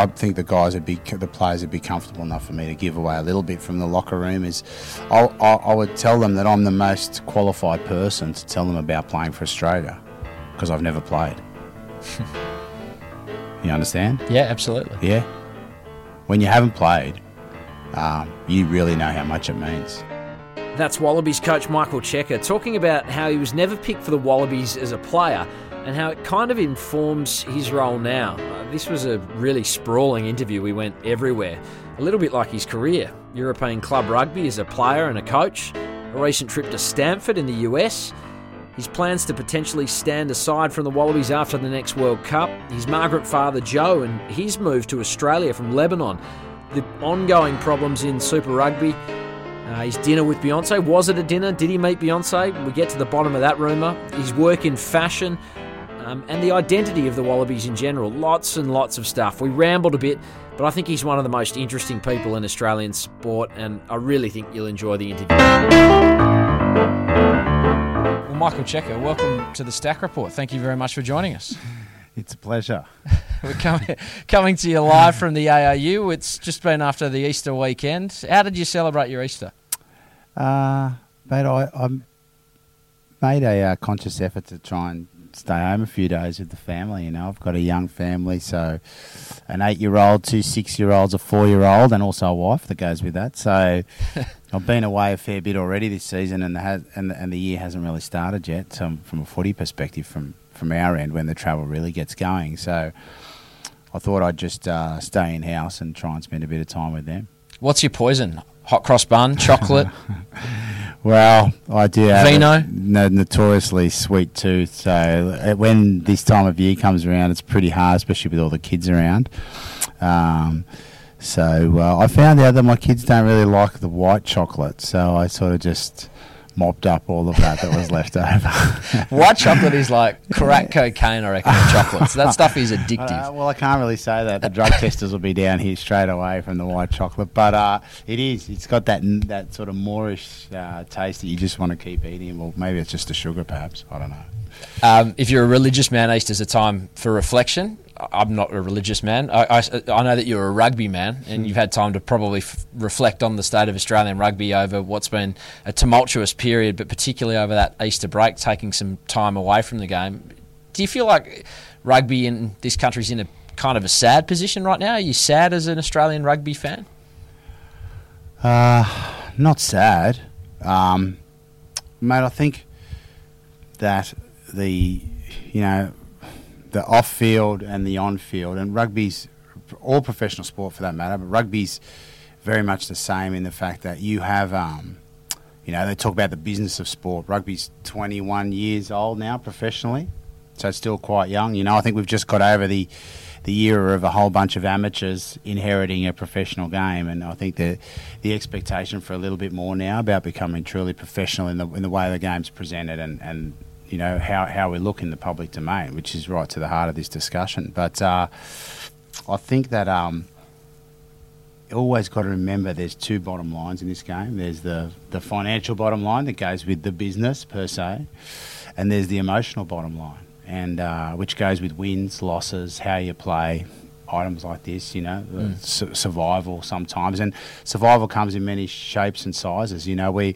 I think the guys would be, the players would be comfortable enough for me to give away a little bit from the locker room. Is I, I, I would tell them that I'm the most qualified person to tell them about playing for Australia because I've never played. you understand? Yeah, absolutely. Yeah. When you haven't played, um, you really know how much it means. That's Wallabies coach Michael Cheika talking about how he was never picked for the Wallabies as a player and how it kind of informs his role now. Uh, this was a really sprawling interview. We went everywhere, a little bit like his career European club rugby as a player and a coach, a recent trip to Stanford in the US. His plans to potentially stand aside from the Wallabies after the next World Cup, his Margaret father Joe, and his move to Australia from Lebanon, the ongoing problems in Super Rugby, uh, his dinner with Beyonce. Was it a dinner? Did he meet Beyonce? We get to the bottom of that rumour. His work in fashion um, and the identity of the Wallabies in general. Lots and lots of stuff. We rambled a bit, but I think he's one of the most interesting people in Australian sport, and I really think you'll enjoy the interview. Well, Michael Cheika, welcome to the Stack Report. Thank you very much for joining us. It's a pleasure. We're coming, coming to you live from the ARU. It's just been after the Easter weekend. How did you celebrate your Easter? Uh, mate, I, I made a uh, conscious effort to try and stay home a few days with the family. You know, I've got a young family, so an eight-year-old, two six-year-olds, a four-year-old, and also a wife that goes with that. So I've been away a fair bit already this season, and the has, and the, and the year hasn't really started yet. So from a footy perspective, from from our end, when the travel really gets going, so I thought I'd just uh, stay in house and try and spend a bit of time with them. What's your poison? Hot cross bun, chocolate. Well, I do have Vino? a no- notoriously sweet tooth. So uh, when this time of year comes around, it's pretty hard, especially with all the kids around. Um, so uh, I found out that my kids don't really like the white chocolate, so I sort of just mopped up all of that that was left over. White chocolate is like crack cocaine, I reckon, chocolates. That stuff is addictive. Uh, well, I can't really say that. The drug testers will be down here straight away from the white chocolate, but uh, it is. It's got that that sort of moorish uh, taste that you just want to keep eating. Well, maybe it's just the sugar, perhaps. I don't know. Um, if you're a religious man, Easter's a time for reflection. I'm not a religious man. I, I, I know that you're a rugby man, and you've had time to probably f- reflect on the state of Australian rugby over what's been a tumultuous period, but particularly over that Easter break, taking some time away from the game. Do you feel like rugby in this country's in a kind of a sad position right now? Are you sad as an Australian rugby fan? Uh, not sad, um, mate. I think that the you know the off field and the on field and rugby's all professional sport for that matter, but rugby's very much the same in the fact that you have um, you know they talk about the business of sport. Rugby's 21 years old now professionally, so it's still quite young. You know, I think we've just got over the the era of a whole bunch of amateurs inheriting a professional game, and I think the the expectation for a little bit more now about becoming truly professional in the in the way the game's presented and and you know how how we look in the public domain, which is right to the heart of this discussion. But uh, I think that um, you always got to remember there's two bottom lines in this game. There's the the financial bottom line that goes with the business per se, and there's the emotional bottom line and uh, which goes with wins, losses, how you play, items like this. You know, uh, su- survival sometimes, and survival comes in many shapes and sizes. You know, we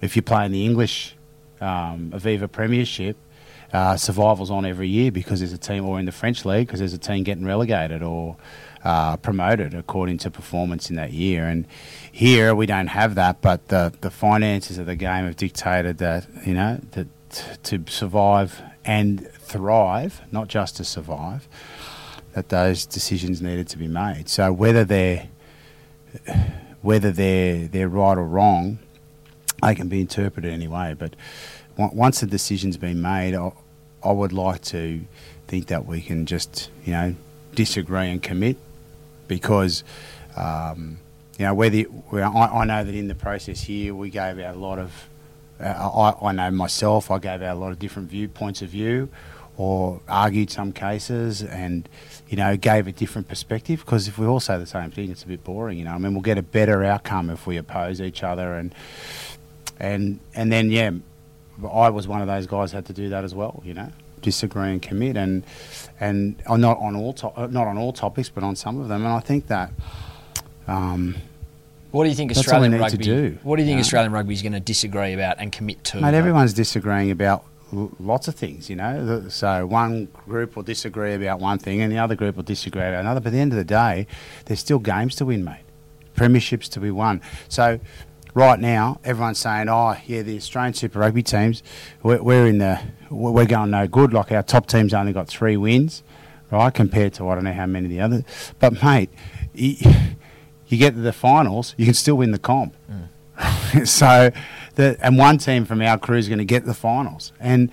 if you play in the English um, Aviva Premiership. Uh, survival's on every year because there's a team, or in the French league because there's a team getting relegated or uh, promoted according to performance in that year. And here we don't have that, but the the finances of the game have dictated that you know that t- to survive and thrive, not just to survive, that those decisions needed to be made. So whether they're whether they're they're right or wrong, they can be interpreted anyway. But once the decision's been made, I, I would like to think that we can just you know disagree and commit because. Um, you know, whether I, I know that in the process here we gave out a lot of uh, I, I know myself, I gave out a lot of different viewpoints of view or argued some cases and, you know, gave a different perspective because if we all say the same thing, it's a bit boring, you know. I mean, we'll get a better outcome if we oppose each other and, and, and then, yeah, I was one of those guys who had to do that as well, you know. disagree and commit, and and uh, not on all to- uh, not on all topics, but on some of them. And I think that. Um, what do you think That's all we Australian rugby? do, What do you think know? Australian rugby is going to disagree about and commit to? Mate, everyone's disagreeing about l- lots of things, you know. So one group will disagree about one thing, and the other group will disagree about another. But at the end of the day, there's still games to win, mate. Premierships to be won. So right now, everyone's saying, "Oh, yeah, the Australian Super Rugby teams, we're, we're in the, we're going no good. Like our top teams only got three wins, right, compared to I don't know how many the others. But mate, you, you get to the finals, you can still win the comp. Mm. so, the, and one team from our crew is going to get the finals. And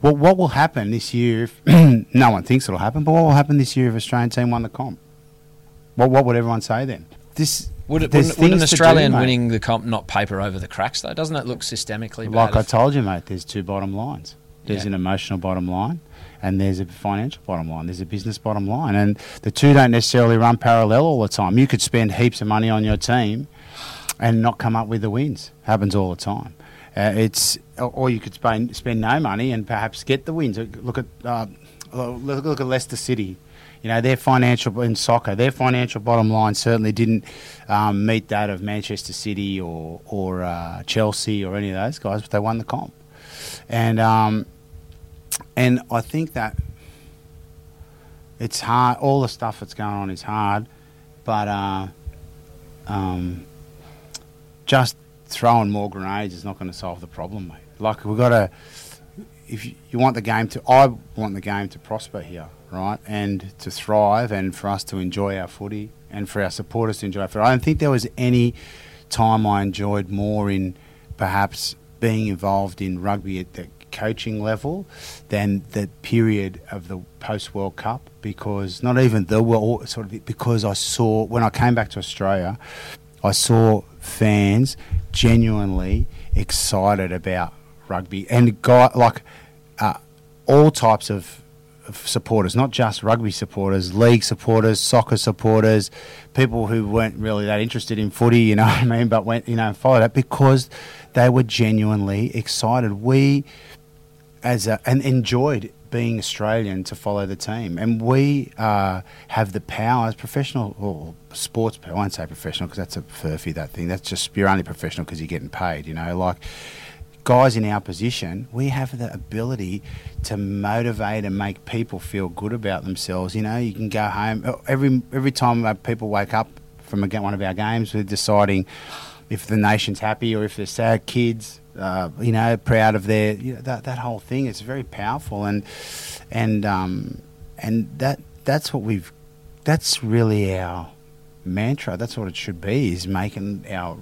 what, what will happen this year? If, no one thinks it'll happen, but what will happen this year if Australian team won the comp? What, what would everyone say then? This Would, it, wouldn't, would an to do, Australian winning the comp not paper over the cracks though? Doesn't it look systemically bad? Like I told you, mate, there's two bottom lines. There's Yeah. an emotional bottom line, and there's a financial bottom line. There's a business bottom line, and the two don't necessarily run parallel all the time. You could spend heaps of money on your team and not come up with the wins. Happens all the time. Uh, it's or you could spend spend no money and perhaps get the wins. Look at uh, look, look at Leicester City. You know their financial in soccer, their financial bottom line certainly didn't um, meet that of Manchester City or or uh, Chelsea or any of those guys, but they won the comp. And um, and I think that it's hard. All the stuff that's going on is hard, but uh, um, just throwing more grenades is not going to solve the problem, mate. Like we've got to. If you, want the game to, I want the game to prosper here, right, and to thrive, and for us to enjoy our footy, and for our supporters to enjoy our footy. I don't think there was any time I enjoyed more in perhaps being involved in rugby at the coaching level than the period of the post World Cup because not even the world sort of because I saw when I came back to Australia, I saw fans genuinely excited about rugby and guy like all types of, of supporters, not just rugby supporters, league supporters, soccer supporters, people who weren't really that interested in footy, you know what I mean, but went, you know, followed it because they were genuinely excited. We, as a, and enjoyed being Australian to follow the team, and we uh, have the power as professional or sports. I won't say professional because that's a furphy that thing. That's just you're only professional because you're getting paid. You know, like guys in our position, we have the ability to motivate and make people feel good about themselves. You know, you can go home uh, every every time uh, people wake up from a, one of our games, we're deciding if the nation's happy or if they're sad. Kids, uh, you know, proud of their you know, that that whole thing. It's very powerful and and um, and that that's what we've. That's really our mantra. That's what it should be: is making our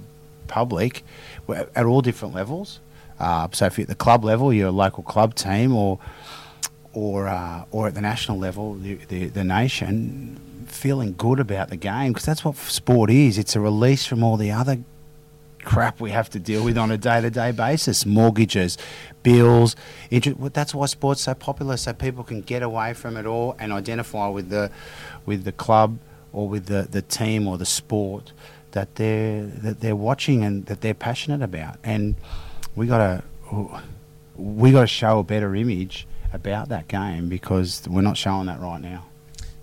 public at all different levels. Uh, so if you're at the club level, you're a local club team, or or uh, or at the national level, the, the the nation, feeling good about the game because that's what sport is. It's a release from all the other crap we have to deal with on a day to day basis mortgages, bills. Inter- well, that's why sport's so popular, so people can get away from it all and identify with the with the club or with the, the team or the sport that they're that they're watching and that they're passionate about. And we got to we got to show a better image about that game because we're not showing that right now.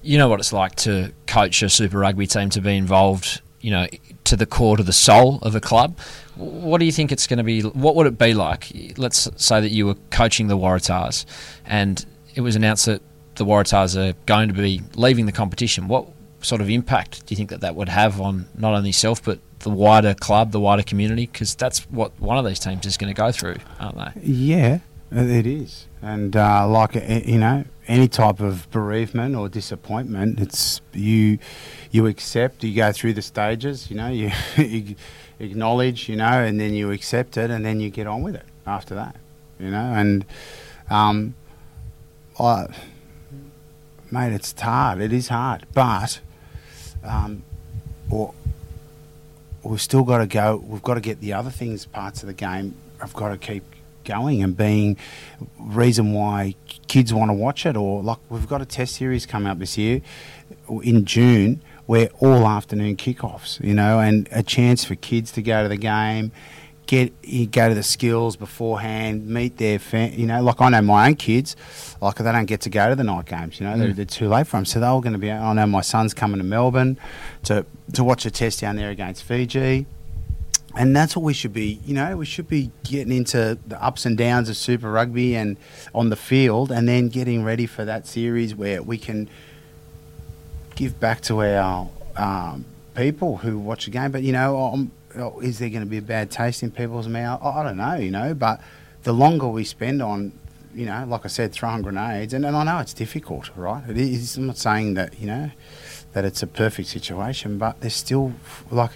you know what it's like to coach a Super Rugby team to be involved, you know, to the core, to the soul of a club. What do you think it's going to be? What would it be like? Let's say that you were coaching the Waratahs, and it was announced that the Waratahs are going to be leaving the competition. What sort of impact do you think that that would have on not only yourself but the wider club, the wider community? Because that's what one of these teams is going to go through, aren't they? Yeah, it is, and uh, like you know, any type of bereavement or disappointment, it's you you accept. You go through the stages. You know, you, you acknowledge. You know, and then you accept it, and then you get on with it after that. You know, and um, I, mate, it's hard. It is hard, but um, or we've still got to go. We've got to get the other things, parts of the game. I've got to keep going and being reason why kids want to watch it. Or like we've got a test series coming up this year in June, where all afternoon kickoffs, you know, and a chance for kids to go to the game, get you go to the skills beforehand, meet their fan, you know, like I know my own kids, like they don't get to go to the night games, you know, they're, Mm. they're too late for them. So they're all going to be. I know my son's coming to Melbourne to to watch a test down there against Fiji. And that's what we should be, you know, we should be getting into the ups and downs of Super Rugby and on the field and then getting ready for that series where we can give back to our um, people who watch the game. But, you know, um, oh, is there going to be a bad taste in people's mouth? I I don't know, you know, but the longer we spend on, you know, like I said, throwing grenades, and, and I know it's difficult, right? It is. I'm not saying that, you know, that it's a perfect situation, but there's still, like,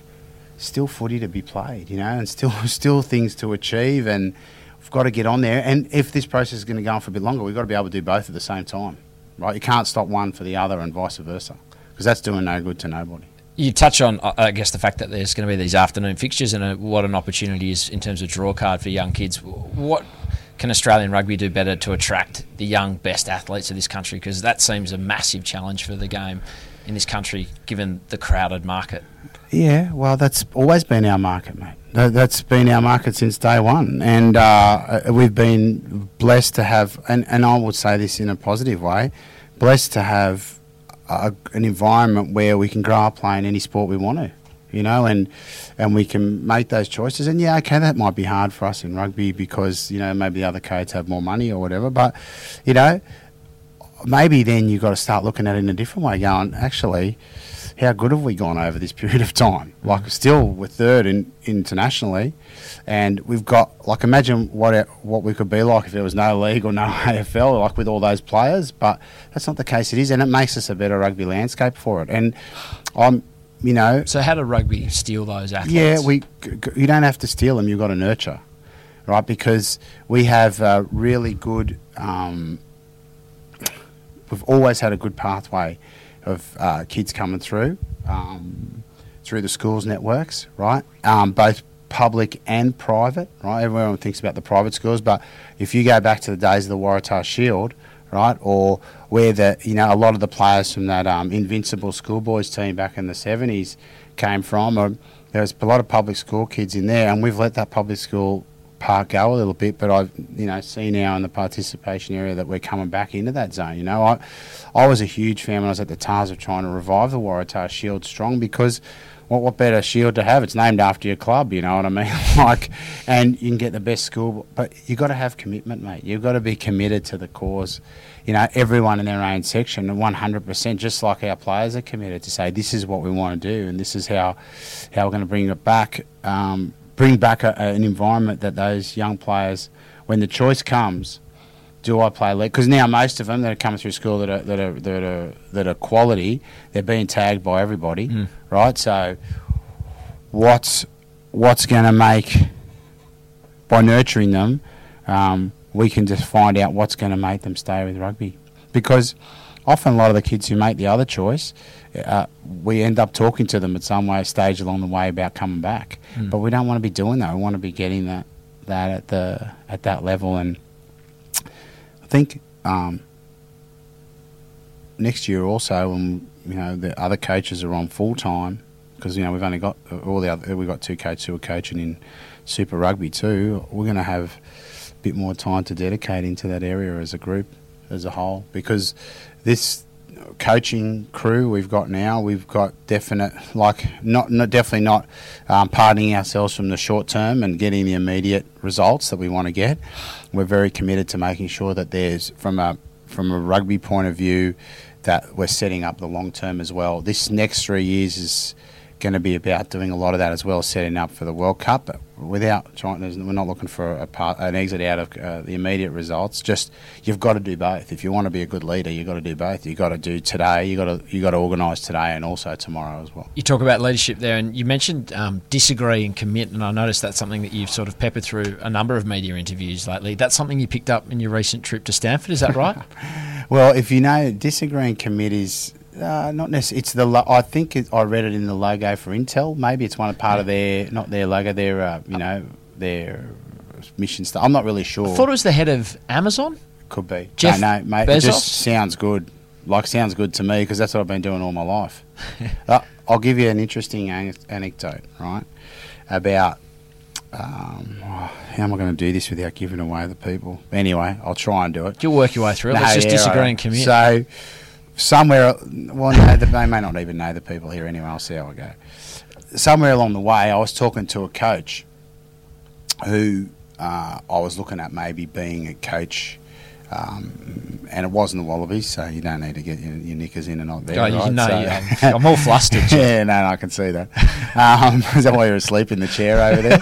still footy to be played, you know, and still still things to achieve, and we've got to get on there. And if this process is going to go on for a bit longer, we've got to be able to do both at the same time, right? You can't stop one for the other, and vice versa, because that's doing no good to nobody. You touch on, uh, I guess, the fact that there's going to be these afternoon fixtures and uh what an opportunity is in terms of draw card for young kids. What can Australian rugby do better to attract the young best athletes of this country? Because that seems a massive challenge for the game in this country, given the crowded market. Yeah, well, that's always been our market, mate. That- That's been our market since day one, and uh, we've been blessed to have, and, and I would say this in a positive way, blessed to have a, an environment where we can grow up playing any sport we want to, you know, and and we can make those choices. And yeah, okay, that might be hard for us in rugby because you know maybe the other codes have more money or whatever, but you know, maybe then you've got to start looking at it in a different way, going actually how good have we gone over this period of time? Like, still we're third in, internationally, and we've got like imagine what it, what we could be like if there was no league or no AFL, like with all those players. But that's not the case. It is, and it makes us a better rugby landscape for it. And I'm, you know, So, how do rugby steal those athletes? yeah, we you don't have to steal them. You've got to nurture, right? Because we have a really good. Um, we've always had a good pathway of uh, kids coming through um, through the schools networks, right? Um, both public and private, right? Everyone thinks about the private schools, but if you go back to the days of the Waratah Shield, right, or where the you know a lot of the players from that um, invincible schoolboys team back in the seventies came from, or there was a lot of public school kids in there, and we've let that public school part go a little bit, but I, you know, see now in the participation area that we're coming back into that zone. You know, I, I was a huge fan when I was at the Tahs of trying to revive the Waratah Shield strong because what what better shield to have? It's named after your club. You know what I mean? like, and you can get the best school, but you got to have commitment, mate. You've got to be committed to the cause. You know, everyone in their own section, and 100%, just like our players are committed to say, this is what we want to do, and this is how how we're going to bring it back. Um, bring back a, an environment that those young players, when the choice comes, do I play league? Because now most of them that are coming through school that are that are that are that are quality, they're being tagged by everybody, Mm. right? So, what's what's going to make by nurturing them, um, we can just find out what's going to make them stay with rugby, because often a lot of the kids who make the other choice, uh, we end up talking to them at some way stage along the way about coming back. Mm. But we don't want to be doing that. We want to be getting that that at the at that level. And I think um, next year also, when you know the other coaches are on full time, because you know we've only got uh, all the other we've got two coaches who are coaching in Super Rugby too. We're going to have a bit more time to dedicate into that area as a group, as a whole, because this coaching crew we've got now, we've got definite, like, not, not definitely not um, pardoning ourselves from the short term and getting the immediate results that we want to get. We're very committed to making sure that there's, from a from a rugby point of view, that we're setting up the long term as well. This next three years is going to be about doing a lot of that as well, setting up for the World Cup. But without trying, we're not looking for a part, an exit out of uh, the immediate results. Just you've got to do both. If you want to be a good leader, you've got to do both. You've got to do today. You got to you got to organise today and also tomorrow as well. You talk about leadership there, and you mentioned um, disagree and commit, and I noticed that's something that you've sort of peppered through a number of media interviews lately. That's something you picked up in your recent trip to Stanford, is that right? Well, if you know, disagreeing committees. Uh, not necessarily. It's the. Lo- I think it, I read it in the logo for Intel. Maybe it's one of part of their, not their logo. Their, uh, you know, their mission stuff. I'm not really sure. I thought it was the head of Amazon. Could be. Jeff no, no, mate. Bezos? It just sounds good. Like sounds good to me because that's what I've been doing all my life. uh, I'll give you an interesting an- anecdote, right? About um, oh, how am I going to do this without giving away the people? Anyway, I'll try and do it. You'll work your way through it. No, Let's just yeah, disagree right. and commit. So, somewhere, well, no, they may not even know the people here anyway. I'll see how I go. Somewhere along the way, I was talking to a coach who uh, I was looking at maybe being a coach. Um, and it wasn't the Wallabies, so you don't need to get your, your knickers in and out there. Right? know, So- yeah, I'm, I'm all flustered. Yeah, no, no, I can see that. Um, is that why you're asleep in the chair over there?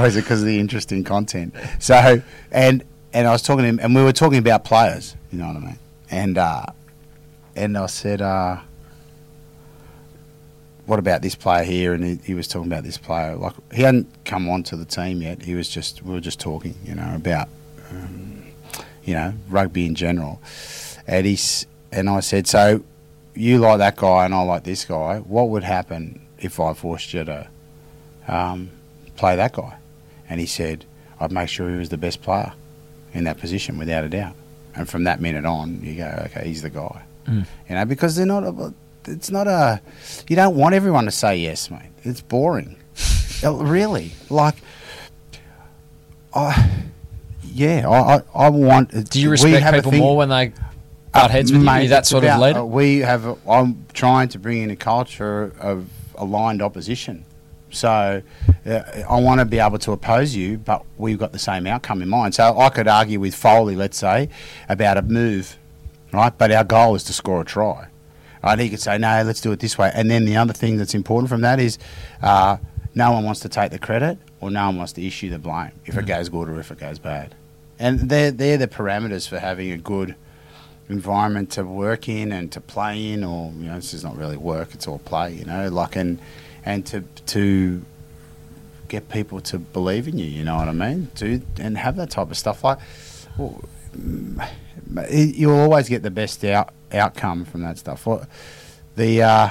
or is it because of the interesting content? So, and and I was talking to him, and we were talking about players. You know what I mean? And uh, and I said, uh, "What about this player here?" And he, he was talking about this player. Like he hadn't come onto the team yet. He was just we were just talking, you know, about um, you know rugby in general. And he's and I said, "So you like that guy and I like this guy. What would happen if I forced you to um, play that guy?" And he said, "I'd make sure he was the best player in that position, without a doubt." And from that minute on, you go, "Okay, he's the guy." Mm. You know, because they're not. A, it's not a. You don't want everyone to say yes, mate. It's boring. Uh, really, like, I. Yeah, I, I, I want. Do you respect people more when they butt heads with mate, you? That sort about- of leader? uh, we have. A, I'm trying to bring in a culture of aligned opposition. So uh, I want to be able to oppose you, but we've got the same outcome in mind. So I could argue with Foley, let's say, about a move, right? But our goal is to score a try. Right? He could say, no, let's do it this way. And then the other thing that's important from that is uh, no one wants to take the credit or no one wants to issue the blame if it goes good or if it goes bad. And they're, they're the parameters for having a good environment to work in and to play in, or you know, this is not really work; it's all play. You know, like and and to to get people to believe in you. You know what I mean? To and have that type of stuff. Like, well, mm, you'll always get the best out outcome from that stuff. The uh,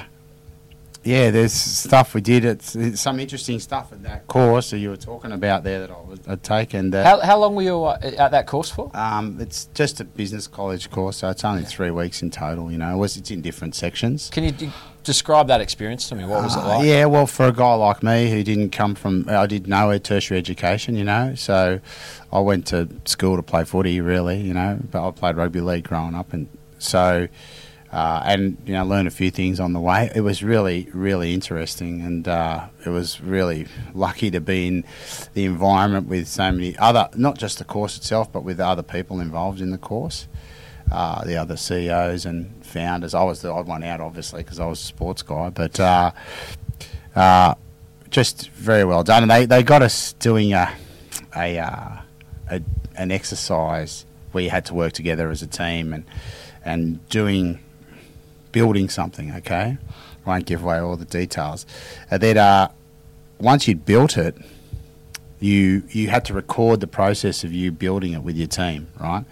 yeah, there's stuff we did. It's, it's some interesting stuff at that course that you were talking about there that I was I'd taken. That How, how long were you uh, at that course for? um, it's just a business college course, so it's only three weeks in total. You know, it was it's in different sections. Can you describe that experience to me? What was it Uh, like? Yeah, well, for a guy like me who didn't come from, I did no a tertiary education, you know, so I went to school to play footy, really, you know, but I played rugby league growing up, and so. Uh, and you know, learned a few things on the way. It was really, really interesting, and uh, it was really lucky to be in the environment with so many other, not just the course itself, but with other people involved in the course uh, the other CEOs and founders. I was the odd one out, obviously, because I was a sports guy, but uh, uh, just very well done. And they, they got us doing a, a, uh, a an exercise where you had to work together as a team and and doing building something. Okay, I won't give away all the details. And then uh, once you'd built it, you you had to record the process of you building it with your team, right?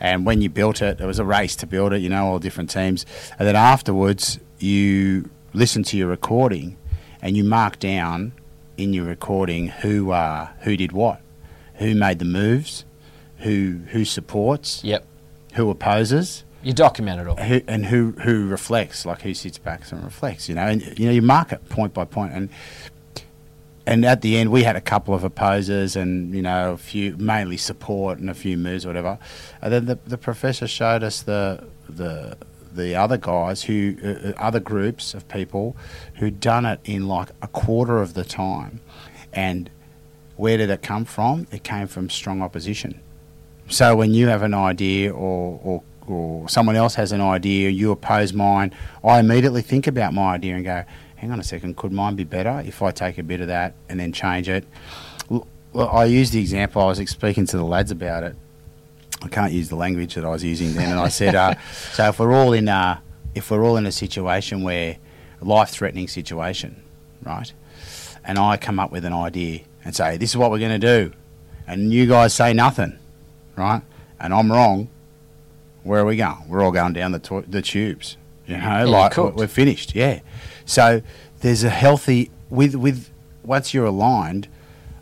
And when you built it, it was a race to build it. You know, all different teams. And then afterwards, you listen to your recording, and you mark down in your recording who uh, who did what, who made the moves, who who supports, Yep. who opposes, You document it all. who, and who who reflects, like who sits back and reflects, you know, and you know you mark it point by point, and and at the end we had a couple of opposers and you know a few mainly support and a few moves or whatever, and then the the professor showed us the the the other guys who uh, uh, other groups of people who'd done it in like a quarter of the time, and where did it come from? It came from strong opposition. So when you have an idea or, or, or someone else has an idea, you oppose mine, I immediately think about my idea and go, hang on a second, could mine be better if I take a bit of that and then change it? Well, I used the example, I was speaking to the lads about it. I can't use the language that I was using then, and I said, uh, so if we're all in a, if we're all in a situation where, life-threatening situation, right? And I come up with an idea and say, this is what we're going to do, and you guys say nothing, right? And I'm wrong. Where are we going? We're all going down the to- the tubes. You know, you're like cooked. we're finished. Yeah. So there's a healthy with with once you're aligned,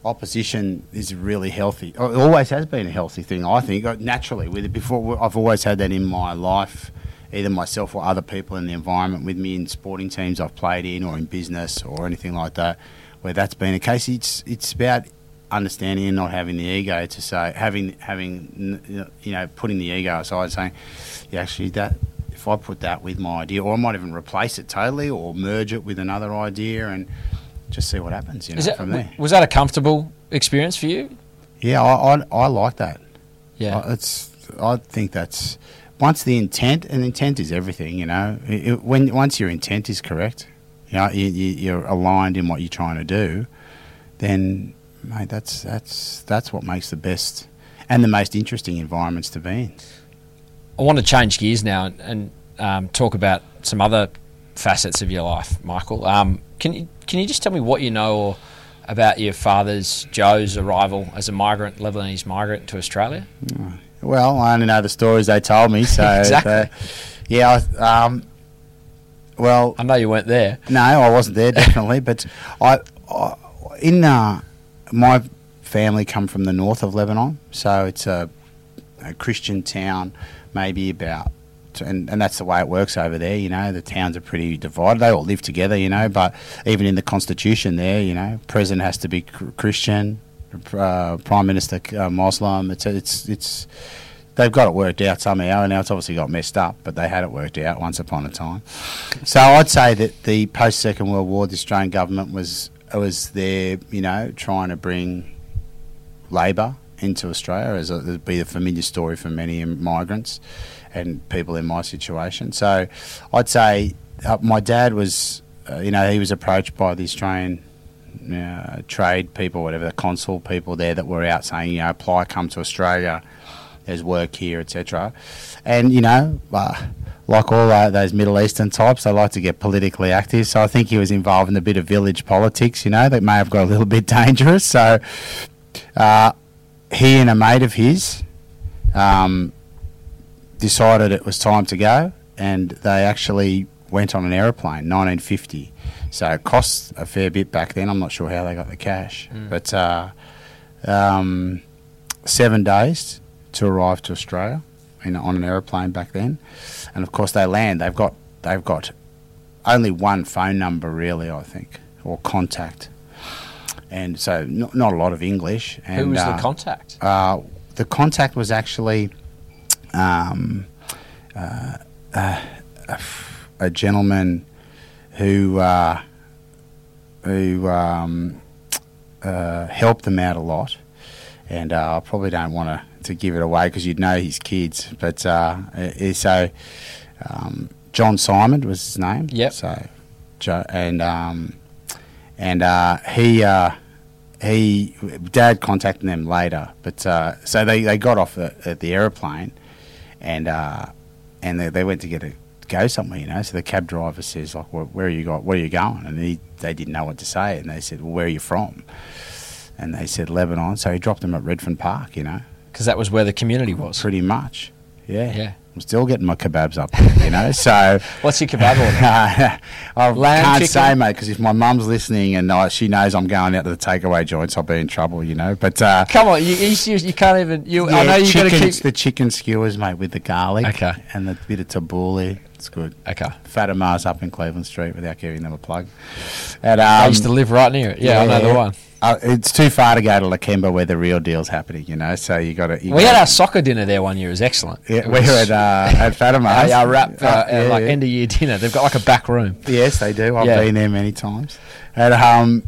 opposition is really healthy. It always has been a healthy thing, I think. uh, Naturally, with it before, I've always had that in my life, either myself or other people in the environment with me in sporting teams I've played in, or in business, or anything like that, where that's been the case. It's it's about understanding and not having the ego to say having having you know putting the ego aside, saying, yeah, actually that if I put that with my idea, or I might even replace it totally, or merge it with another idea, and just see what happens. You know, that, from there. was that a comfortable experience for you? Yeah, I, I, I like that. Yeah. I- it's I think that's once the intent and intent is everything. You know, It- when once your intent is correct, you know, you, you're aligned in what you're trying to do, then mate, that's that's that's what makes the best and the most interesting environments to be in. I want to change gears now and, and um, talk about some other facets of your life, Michael. Um, can you can you just tell me what you know or about your father's Joe's arrival as a migrant, Lebanese migrant to Australia? Well, I only know the stories they told me, so Exactly. yeah. I, um, well, I know you weren't there. No, I wasn't there definitely, but I, I in uh, my family come from the north of Lebanon, so it's a, a Christian town, maybe about. And, and that's the way it works over there, you know. The towns are pretty divided. They all live together, you know. But even in the constitution, there, you know, president has to be Christian, uh, prime minister uh, Muslim. It's it's it's they've got it worked out somehow. Now it's obviously got messed up, but they had it worked out once upon a time. So I'd say that the post Second World War, the Australian government was was there, you know, trying to bring labour into Australia, as it'd be a familiar story for many migrants and people in my situation. So I'd say uh, my dad was, uh, you know, he was approached by the Australian uh, trade people, whatever, the consul people there that were out saying, you know, apply, come to Australia, there's work here, etc. And, you know, uh, like all uh, those Middle Eastern types, they like to get politically active. So I think he was involved in a bit of village politics, you know, that may have got a little bit dangerous. So uh, he and a mate of his um, decided it was time to go, and they actually went on an aeroplane, 1950. So it cost a fair bit back then. I'm not sure how they got the cash, but uh, um, seven days to arrive to Australia in, on an aeroplane back then, and of course they land. They've got they've got only one phone number really, I think, or contact, and so not, not a lot of English. And, Who was uh, the contact? uh, the contact was actually um, uh, uh, a, gentleman who uh, who um, uh, helped them out a lot, and uh, I probably don't want to to give it away because you'd know his kids, but uh, uh, so um, John Simon was his name. Yep. So, and um, and uh, he uh, he dad contacted them later, but uh, so they, they got off the, at the aeroplane, and uh, and they, they went to get a go somewhere, you know. So the cab driver says like, well, "Where are you got? Where are you going?" And he they didn't know what to say, and they said, "Well, where are you from?" And they said Lebanon. So he dropped them at Redfern Park, you know, Because that was where the community was. pretty much. Yeah. Yeah. I'm still getting my kebabs up, you know. So What's your kebab order? I Lamb, can't chicken? say, mate, because if my mum's listening and uh, she knows I'm going out to the takeaway joints, I'll be in trouble, you know. But uh, Come on, you, you, you can't even. You, I know you got to keep. the chicken skewers, mate, with the garlic Okay. and the bit of tabbouleh. It's good. Okay. Fatima's up in Cleveland Street without giving them a plug. And, I um, used to live right near it. Yeah, I know the one. Uh, it's too far to go to Lakemba where the real deal's happening, you know. So you got to. We had our soccer dinner there one year. It was excellent. Yeah, It we was- were at uh, at Fatima's. our wrap, uh, Uh, yeah, like yeah. end of year dinner. They've got like a back room. Yes, they do. I've been there many times, and um,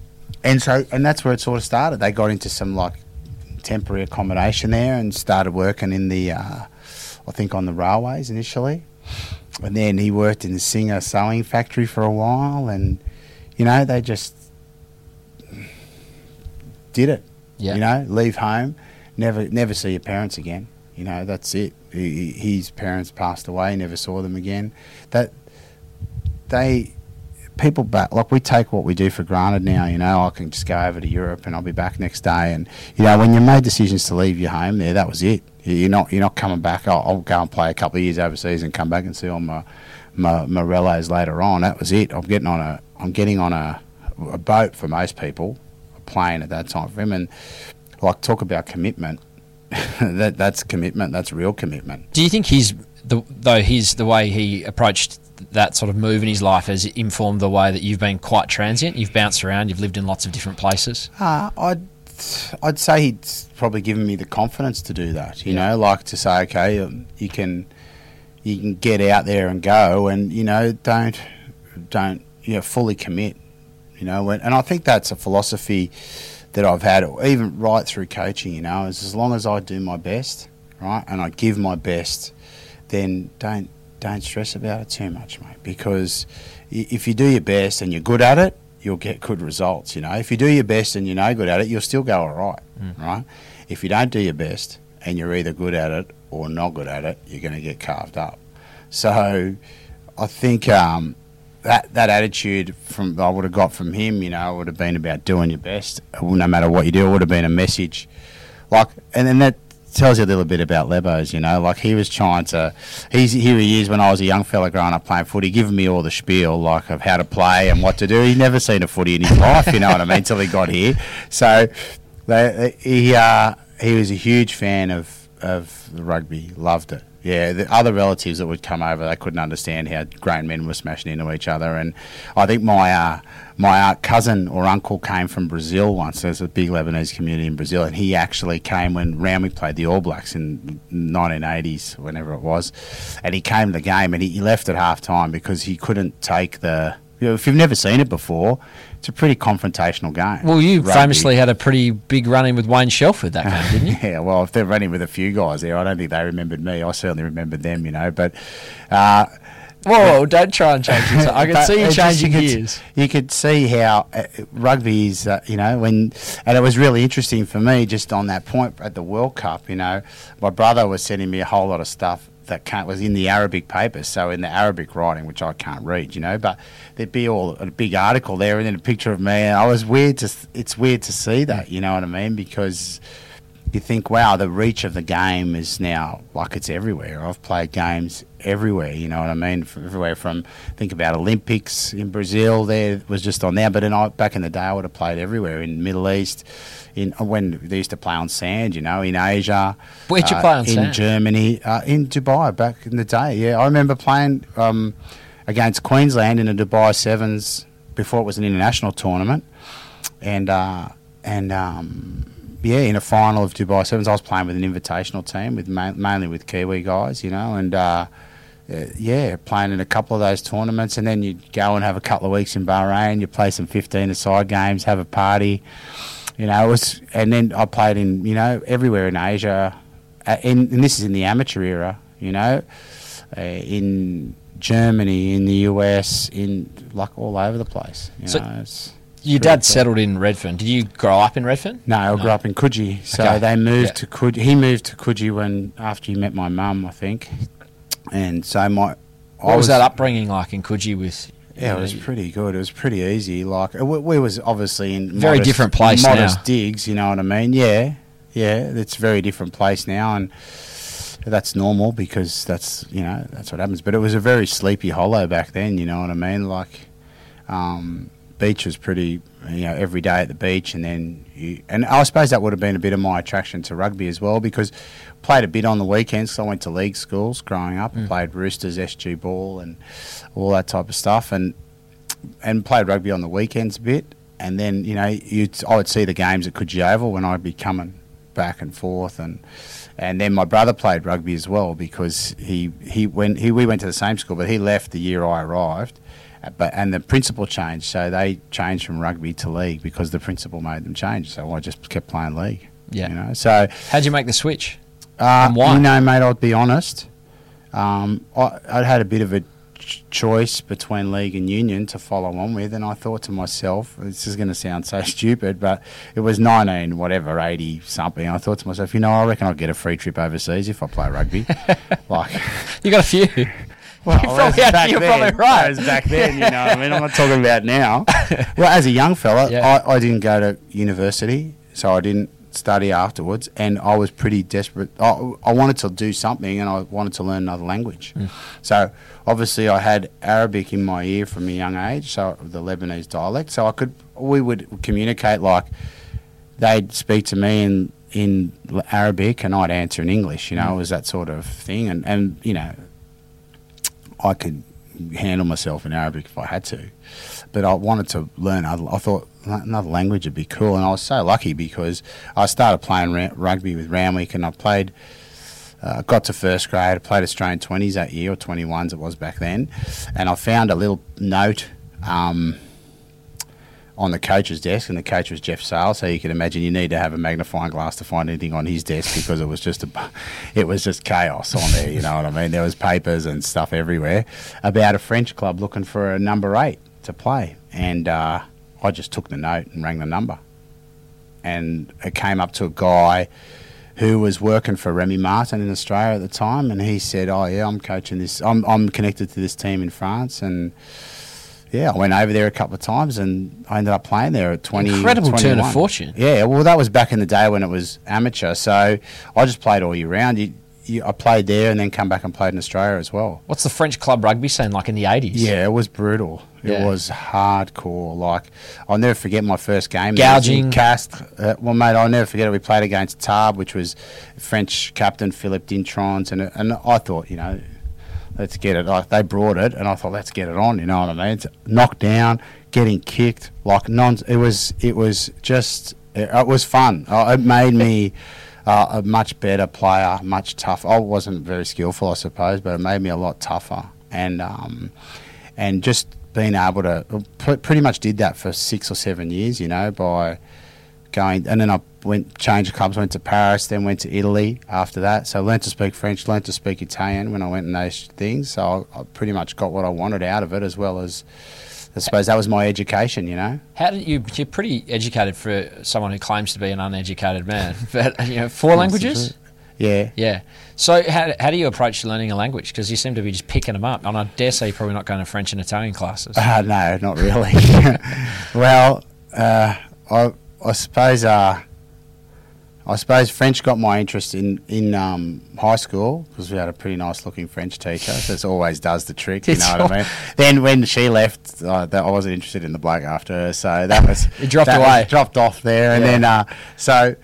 and so and that's where it sort of started. They got into some like temporary accommodation there and started working in the, uh, I think on the railways initially, and then he worked in the Singer sewing factory for a while, and you know they just did it. Yeah. You know, leave home, never never see your parents again. You know, that's it. He, his parents passed away, never saw them again. That they people back like we take what we do for granted now. You know, I can just go over to Europe and I'll be back next day. And you know, when you made decisions to leave your home there, that was it. You- You're not you're not coming back. I'll, I'll go and play a couple of years overseas and come back and see all my my, my relays later on. That was it. I'm getting on a I'm getting on a, a boat for most people, plane at that time for him, and like talk about commitment. that that's commitment. That's real commitment. Do you think he's the though his the way he approached that sort of move in his life has informed the way that you've been quite transient? You've bounced around. You've lived in lots of different places. Uh, I'd I'd say he'd probably given me the confidence to do that. You Yeah. know, like to say, okay, um, you can you can get out there and go, and you know, don't don't you know fully commit. You know, and, and I think that's a philosophy that I've had even right through coaching. You know, is as long as I do my best, right, and I give my best, then don't don't stress about it too much, mate. Because if you do your best and you're good at it, you'll get good results. You know, if you do your best and you're no good at it, you'll still go all right, right? If you don't do your best and you're either good at it or not good at it, you're going to get carved up. So, I think um, that that attitude from I would have got from him, you know, would have been about doing your best, no matter what you do. It would have been a message, like, and then that tells you a little bit about Lebos, you know, like he was trying to. He's here he is when I was a young fella growing up playing footy, giving me all the spiel like of how to play and what to do. He'd never seen a footy in his life, you know what I mean, until he got here. So, he uh, he was a huge fan of of rugby, loved it. Yeah, the other relatives that would come over, they couldn't understand how grown men were smashing into each other. And I think my uh, my uh, cousin or uncle came from Brazil once. There's a big Lebanese community in Brazil, and he actually came when Randwick played the All Blacks in 1980s, whenever it was. And he came to the game, and he, he left at half time because he couldn't take the. You know, if you've never seen it before, it's a pretty confrontational game. Well, you Rugby. famously had a pretty big run in with Wayne Shelford that game, didn't you? Yeah, well, if they're running with a few guys there, I don't think they remembered me. I certainly remembered them, you know. But uh, Whoa, don't try and change it. I can see you it just- changing you could, gears. You could see how uh, rugby is, uh, you know, when, and it was really interesting for me just on that point at the World Cup. You know, my brother was sending me a whole lot of stuff that can't, was in the Arabic papers, so in the Arabic writing, which I can't read, you know, but there'd be all a big article there and then a picture of me. And I was weird to, it's weird to see that, mm. you know what I mean, because you think, wow, the reach of the game is now like it's everywhere. I've played games everywhere, you know what I mean? From everywhere from think about Olympics in Brazil, there was just on there. But in, back in the day, I would have played everywhere in Middle East, in when they used to play on sand, you know, in Asia. Where'd you uh, play on in sand? In Germany, uh, in Dubai back in the day. Yeah, I remember playing um, against Queensland in the Dubai Sevens before it was an international tournament, and uh, and um, yeah, in a final of Dubai Sevens, I was playing with an invitational team with ma- mainly with Kiwi guys, you know, and. Uh, uh, yeah, playing in a couple of those tournaments, and then you go and have a couple of weeks in Bahrain. You play some fifteen-a-side games, have a party. You know, it was, and then I played in, you know, everywhere in Asia, uh, in, and this is in the amateur era. You know, uh, in Germany, in the US, in like all over the place. You So- know, it's, Your dad settled in Redfern. Did you grow up in Redfern? No, I grew up in Coogee. So Okay. they moved Yeah. to Coogee. He moved to Coogee when after you met my mum, I think. And so my What I was, that upbringing like in Coogee with? Yeah, it was pretty good. It was pretty easy. Like uh, we, we was obviously in Very modest- different place modest now. digs. You know what I mean? Yeah, yeah. It's a very different place now, and that's normal because that's you know that's what happens. But it was a very sleepy hollow back then. You know what I mean? Like, um, beach was pretty. You know, every day at the beach, and then you, and I suppose that would have been a bit of my attraction to rugby as well because played a bit on the weekends. So I went to league schools growing up, Mm. played Roosters, SG ball, and all that type of stuff, and and played rugby on the weekends a bit. And then you know, you I would see the games at Coogee Oval when I'd be coming back and forth, and and then my brother played rugby as well because he he went he we went to the same school, but he left the year I arrived. But and the principal changed, so they changed from rugby to league because the principal made them change. So I just kept playing league. Yeah. you know. So How'd you make the switch? uh, And why? You know, mate, I'll be honest. Um, I, I had a bit of a ch- choice between league and union to follow on with, and I thought to myself, this is going to sound so stupid, but it was 19, whatever, 80 something. I thought to myself, you know, I reckon I'll get a free trip overseas if I play rugby. like, You got a few. Well, You probably had- you're probably right. Was back then, you know what I mean? I'm not talking about now. Well, as a young fella, Yeah. I, I didn't go to university, so I didn't study afterwards, and I was pretty desperate. I, I wanted to do something, and I wanted to learn another language. Mm. So obviously, I had Arabic in my ear from a young age, so the Lebanese dialect. So I could, we would communicate like they'd speak to me in in Arabic, and I'd answer in English. You know, Mm. it was that sort of thing, and and you know, I could handle myself in Arabic if I had to. But I wanted to learn. I, I thought another language would be cool, and I was so lucky because I started playing ra- rugby with Randwick, and I played. Uh, got to first grade, I played Australian 20s that year, or 21s it was back then, and I found a little note um, on the coach's desk, and the coach was Geoff Sayle. So you can imagine you need to have a magnifying glass to find anything on his desk because it was just a, it was just chaos on there. You know what I mean? There was papers and stuff everywhere about a French club looking for a number eight to play, and uh, I just took the note and rang the number, and it came up to a guy who was working for Remy Martin in Australia at the time, and he said, "Oh yeah, I'm coaching this. I'm I'm connected to this team in France, and." Yeah, I went over there a couple of times and I ended up playing there at 20. Incredible 21. turn of fortune. Yeah, well, that was back in the day when it was amateur. So I just played all year round. You, you, I played there and then come back and played in Australia as well. What's the French club rugby scene like in the 80s? Yeah, it was brutal. It Yeah. was hardcore. Like, I'll never forget my first game. Gouging. Cast. Uh, well, mate, I'll never forget it. We played against Tarbes, which was French captain Philippe Dintrans. And, and I thought, you know, let's get it. Like, they brought it, and I thought, let's get it on. You know what I mean? It's knocked down, getting kicked, like non. It was. It was just. It, it was fun. Uh, it made me. Uh, a much better player, much tougher. I wasn't very skillful, I suppose, but it made me a lot tougher. And um, and just being able to pretty much did that for six or seven years, you know, by going and then I went changed clubs, went to Paris, then went to Italy after that. So I learned to speak French, learned to speak Italian when I went in those things. So I, I pretty much got what I wanted out of it, as well as I suppose that was my education, you know. How did you? You're pretty educated for someone who claims to be an uneducated man. But you know, four languages. Yeah. Yeah. So how, how do you approach learning a language? Because you seem to be just picking them up, and I dare say you're probably not going to French and Italian classes. Uh, no, not really. well, uh, I, I suppose uh, I suppose French got my interest in in um, high school because we had a pretty nice looking French teacher. So it always does the trick, you know what I mean. Then when she left, uh, that I wasn't interested in the bloke after her, so that was It dropped away. dropped off there, and Yeah. then uh, so.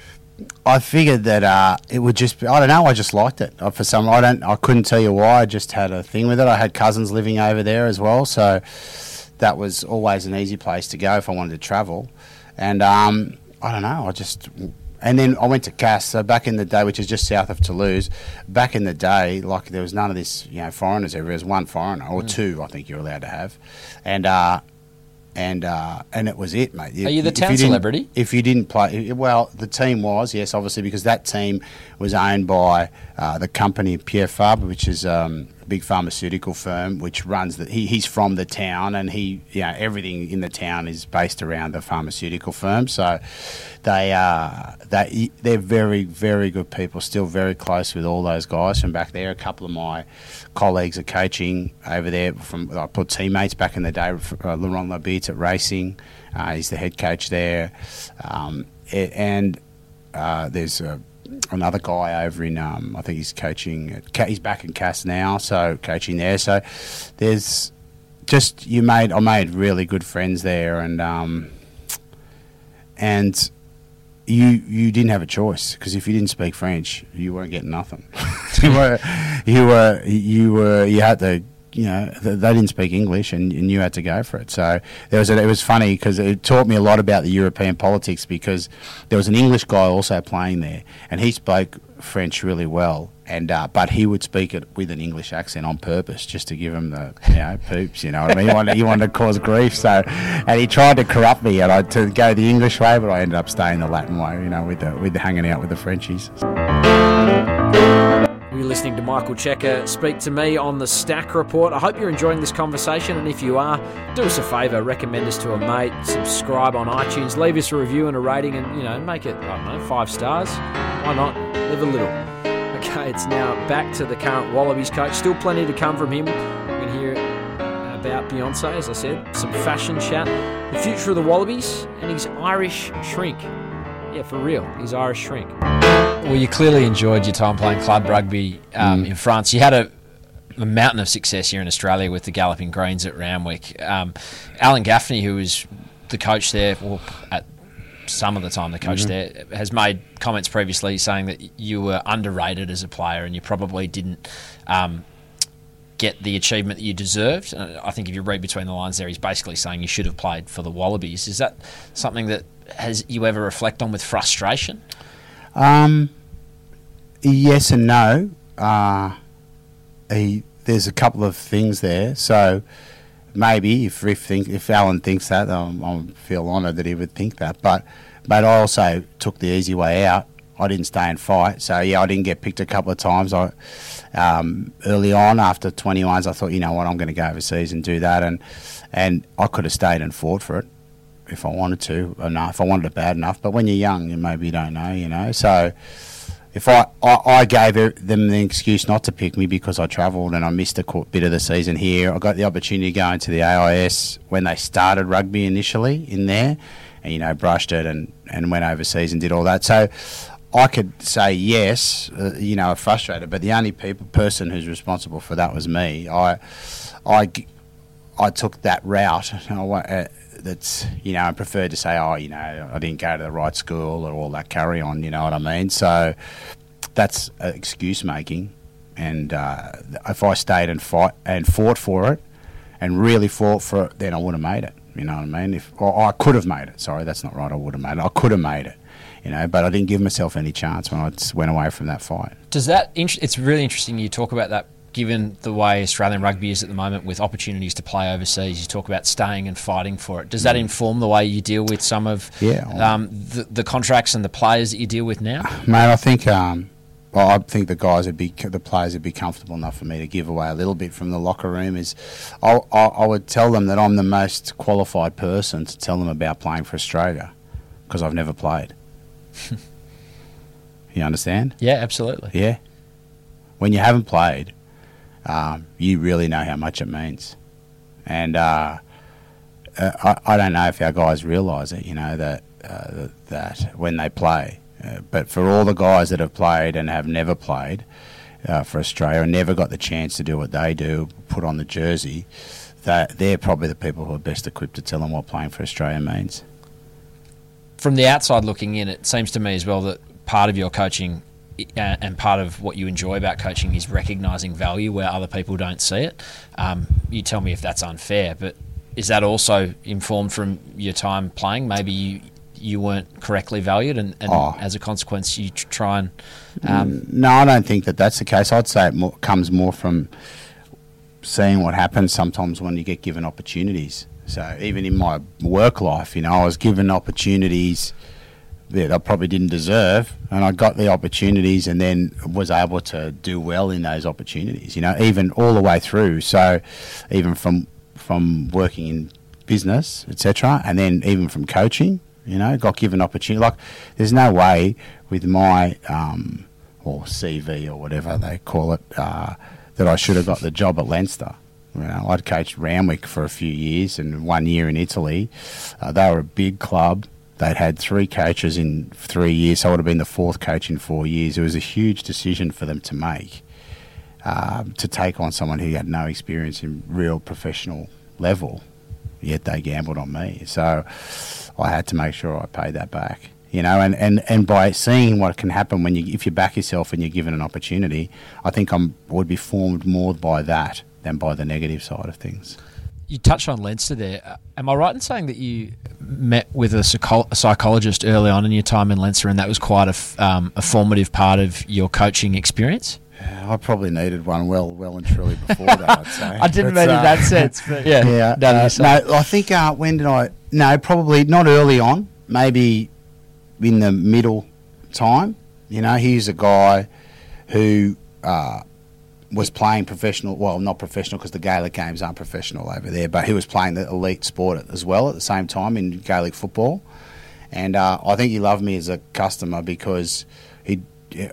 I figured that uh, it would just be, I don't know, I just liked it. Uh, For some I don't I couldn't tell you why, I just had a thing with it. I had cousins living over there as well, so that was always an easy place to go if I wanted to travel. And um, I don't know, I just and then I went to Castres. So back in the day, which is just south of Toulouse, back in the day, like there was none of this, you know, foreigners. There was one foreigner or two, I think you're allowed to have, and uh, and uh, and it was it, mate. Are you the If town didn't- celebrity? If you didn't play, well, the team was yes, obviously, because that team was owned by uh, the company Pierre Fabre, which is um, big pharmaceutical firm which runs the. He, he's from the town, and he, you know, everything in the town is based around the pharmaceutical firm. So they are they they're very very good people. Still very close with all those guys from back there. A couple of my colleagues are coaching over there from I put teammates back in the day. Uh, Laurent Labit at Racing, uh, he's the head coach there, um, and uh, there's a, another guy over in um, I think he's coaching. At, he's back in Castres now, so coaching there. So there's just you made I made really good friends there, and um, and you you didn't have a choice because if you didn't speak French, you weren't getting nothing. you were you were you were you had to you know they didn't speak English and, you had to go for it. So there was a, it was funny because it taught me a lot about the European politics because there was an English guy also playing there and he spoke French really well. And uh, but he would speak it with an English accent on purpose, just to give him the you know poops. You know what I mean? He wanted, he wanted to cause grief. So, and he tried to corrupt me, and I to go the English way, but I ended up staying the Latin way. You know, with the with the hanging out with the Frenchies. You're listening to Michael Cheika speak to me on the Stack Report. I hope you're enjoying this conversation, and if you are, do us a favour, recommend us to a mate, subscribe on iTunes, leave us a review and a rating, and you know, make it I don't know five stars. Why not? Live a little. Okay, it's now back to the current Wallabies coach. Still plenty to come from him. We can hear about Beyonce, as I said, some fashion chat, the future of the Wallabies, and his Irish shrink. Yeah, for real, his Irish shrink. Well, you clearly enjoyed your time playing club rugby um, in France. You had a, a mountain of success here in Australia with the Galloping Greens at Randwick. Um, Alan Gaffney, who was the coach there, well, at some of the time the coach there, has made comments previously saying that you were underrated as a player and you probably didn't. Um, get the achievement that you deserved. I think if you read between the lines there, he's basically saying you should have played for the Wallabies. Is that something that has you ever reflect on with frustration? Um, yes and no. Uh, he, there's a couple of things there. So maybe if Riff think, if Alan thinks that, um, I feel honoured that he would think that. But but I also took the easy way out. I didn't stay and fight. So yeah, I didn't get picked a couple of times. I um, early on after 21s, I thought, you know what, I'm going to go overseas and do that, and and I could have stayed and fought for it if I wanted to enough. If I wanted it bad enough, but when you're young, you maybe don't know, you know. So if I, I, I gave them the excuse not to pick me because I travelled and I missed a bit of the season here, I got the opportunity to go into the AIS when they started rugby initially in there, and you know brushed it and, and went overseas and did all that. So I could say yes, uh, you know, frustrated, but the only people person who's responsible for that was me. I I I took that route. Uh, that's you know I prefer to say oh you know I didn't go to the right school or all that carry on you know what I mean? So that's excuse making. And uh, if I stayed and fought and fought for it and really fought for it then I would have made it you know what I mean? If or I could have made it. Sorry that's not right. I would have made it. I could have made it you know but I didn't give myself any chance when I went away from that fight. Does that it's really interesting you talk about that given the way Australian rugby is at the moment with opportunities to play overseas, you talk about staying and fighting for it. Does that mm. inform the way you deal with some of yeah, um, the, the, contracts and the players that you deal with now? Mate, I think um, well, I think the guys would be the players would be comfortable enough for me to give away a little bit from the locker room. Is I, I, I would tell them that I'm the most qualified person to tell them about playing for Australia because I've never played. you understand? Yeah, absolutely. Yeah. When you haven't played, um, you really know how much it means. And uh, uh, I, I, don't know if our guys realise it, you know, that, uh, that when they play. Uh, but for all the guys that have played and have never played uh, for Australia and never got the chance to do what they do, put on the jersey, that they're probably the people who are best equipped to tell them what playing for Australia means. From the outside looking in, it seems to me as well that part of your coaching and part of what you enjoy about coaching is recognizing value where other people don't see it. Um, you tell me if that's unfair, but is that also informed from your time playing? Maybe you you weren't correctly valued, and, and oh. as a consequence, you try and. Um, no, I don't think that that's the case. I'd say it more, comes more from seeing what happens sometimes when you get given opportunities. So even in my work life, you know, I was given opportunities that I probably didn't deserve, and I got the opportunities, and then was able to do well in those opportunities. You know, even all the way through. So, even from from working in business, etc., and then even from coaching, you know, got given opportunity. Like, there's no way with my um, or CV or whatever they call it uh, that I should have got the job at Leinster. You know, I'd coached Randwick for a few years and one year in Italy. Uh, they were a big club. They'd had three coaches in three years, so I would have been the fourth coach in four years. It was a huge decision for them to make um, to take on someone who had no experience in real professional level, yet they gambled on me. So I had to make sure I paid that back. You know, and, and, and by seeing what can happen when you if you back yourself and you're given an opportunity, I think I would be formed more by that than by the negative side of things you touched on Leinster there. Uh, am I right in saying that you met with a, psycho- a, psychologist early on in your time in Leinster, and that was quite a, f- um, a formative part of your coaching experience? I probably needed one well, well and truly before that. I'd say. I didn't mean uh, in that sense, but yeah, yeah. Uh, no, I think uh, when did I? No, probably not early on. Maybe in the middle time. You know, he's a guy who uh, was playing professional, well, not professional because the Gaelic games aren't professional over there, but he was playing the elite sport as well at the same time in Gaelic football. And uh, I think he loved me as a customer because he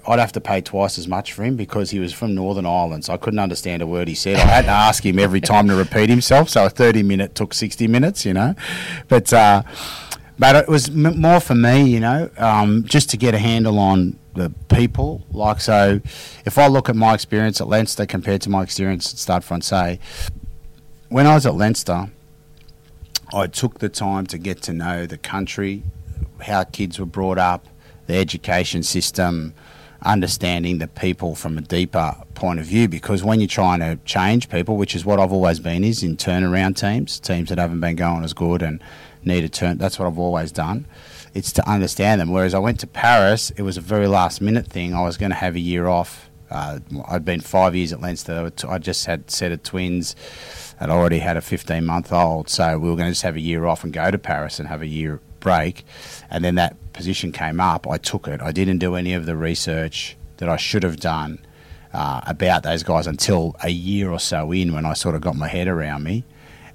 I'd have to pay twice as much for him because he was from Northern Ireland, so I couldn't understand a word he said. I had to ask him every time to repeat himself, so a 30 minute took 60 minutes, you know. But uh, but it was m- more for me, you know, um, just to get a handle on the people. Like, so if I look at my experience at Leinster compared to my experience at Stade Francais, when I was at Leinster, I took the time to get to know the country, how kids were brought up, the education system, understanding the people from a deeper point of view because when you're trying to change people, which is what I've always been, is in turnaround teams, teams that haven't been going as good and need a turn. That's what I've always done. It's to understand them. Whereas I went to Paris, it was a very last minute thing. I was going to have a year off. Uh, I'd been five years at Leinster. I just had set of twins. I'd already had a 15 month old, so we were going to just have a year off and go to Paris and have a year break. And then that position came up. I took it. I didn't do any of the research that I should have done uh, about those guys until a year or so in when I sort of got my head around me.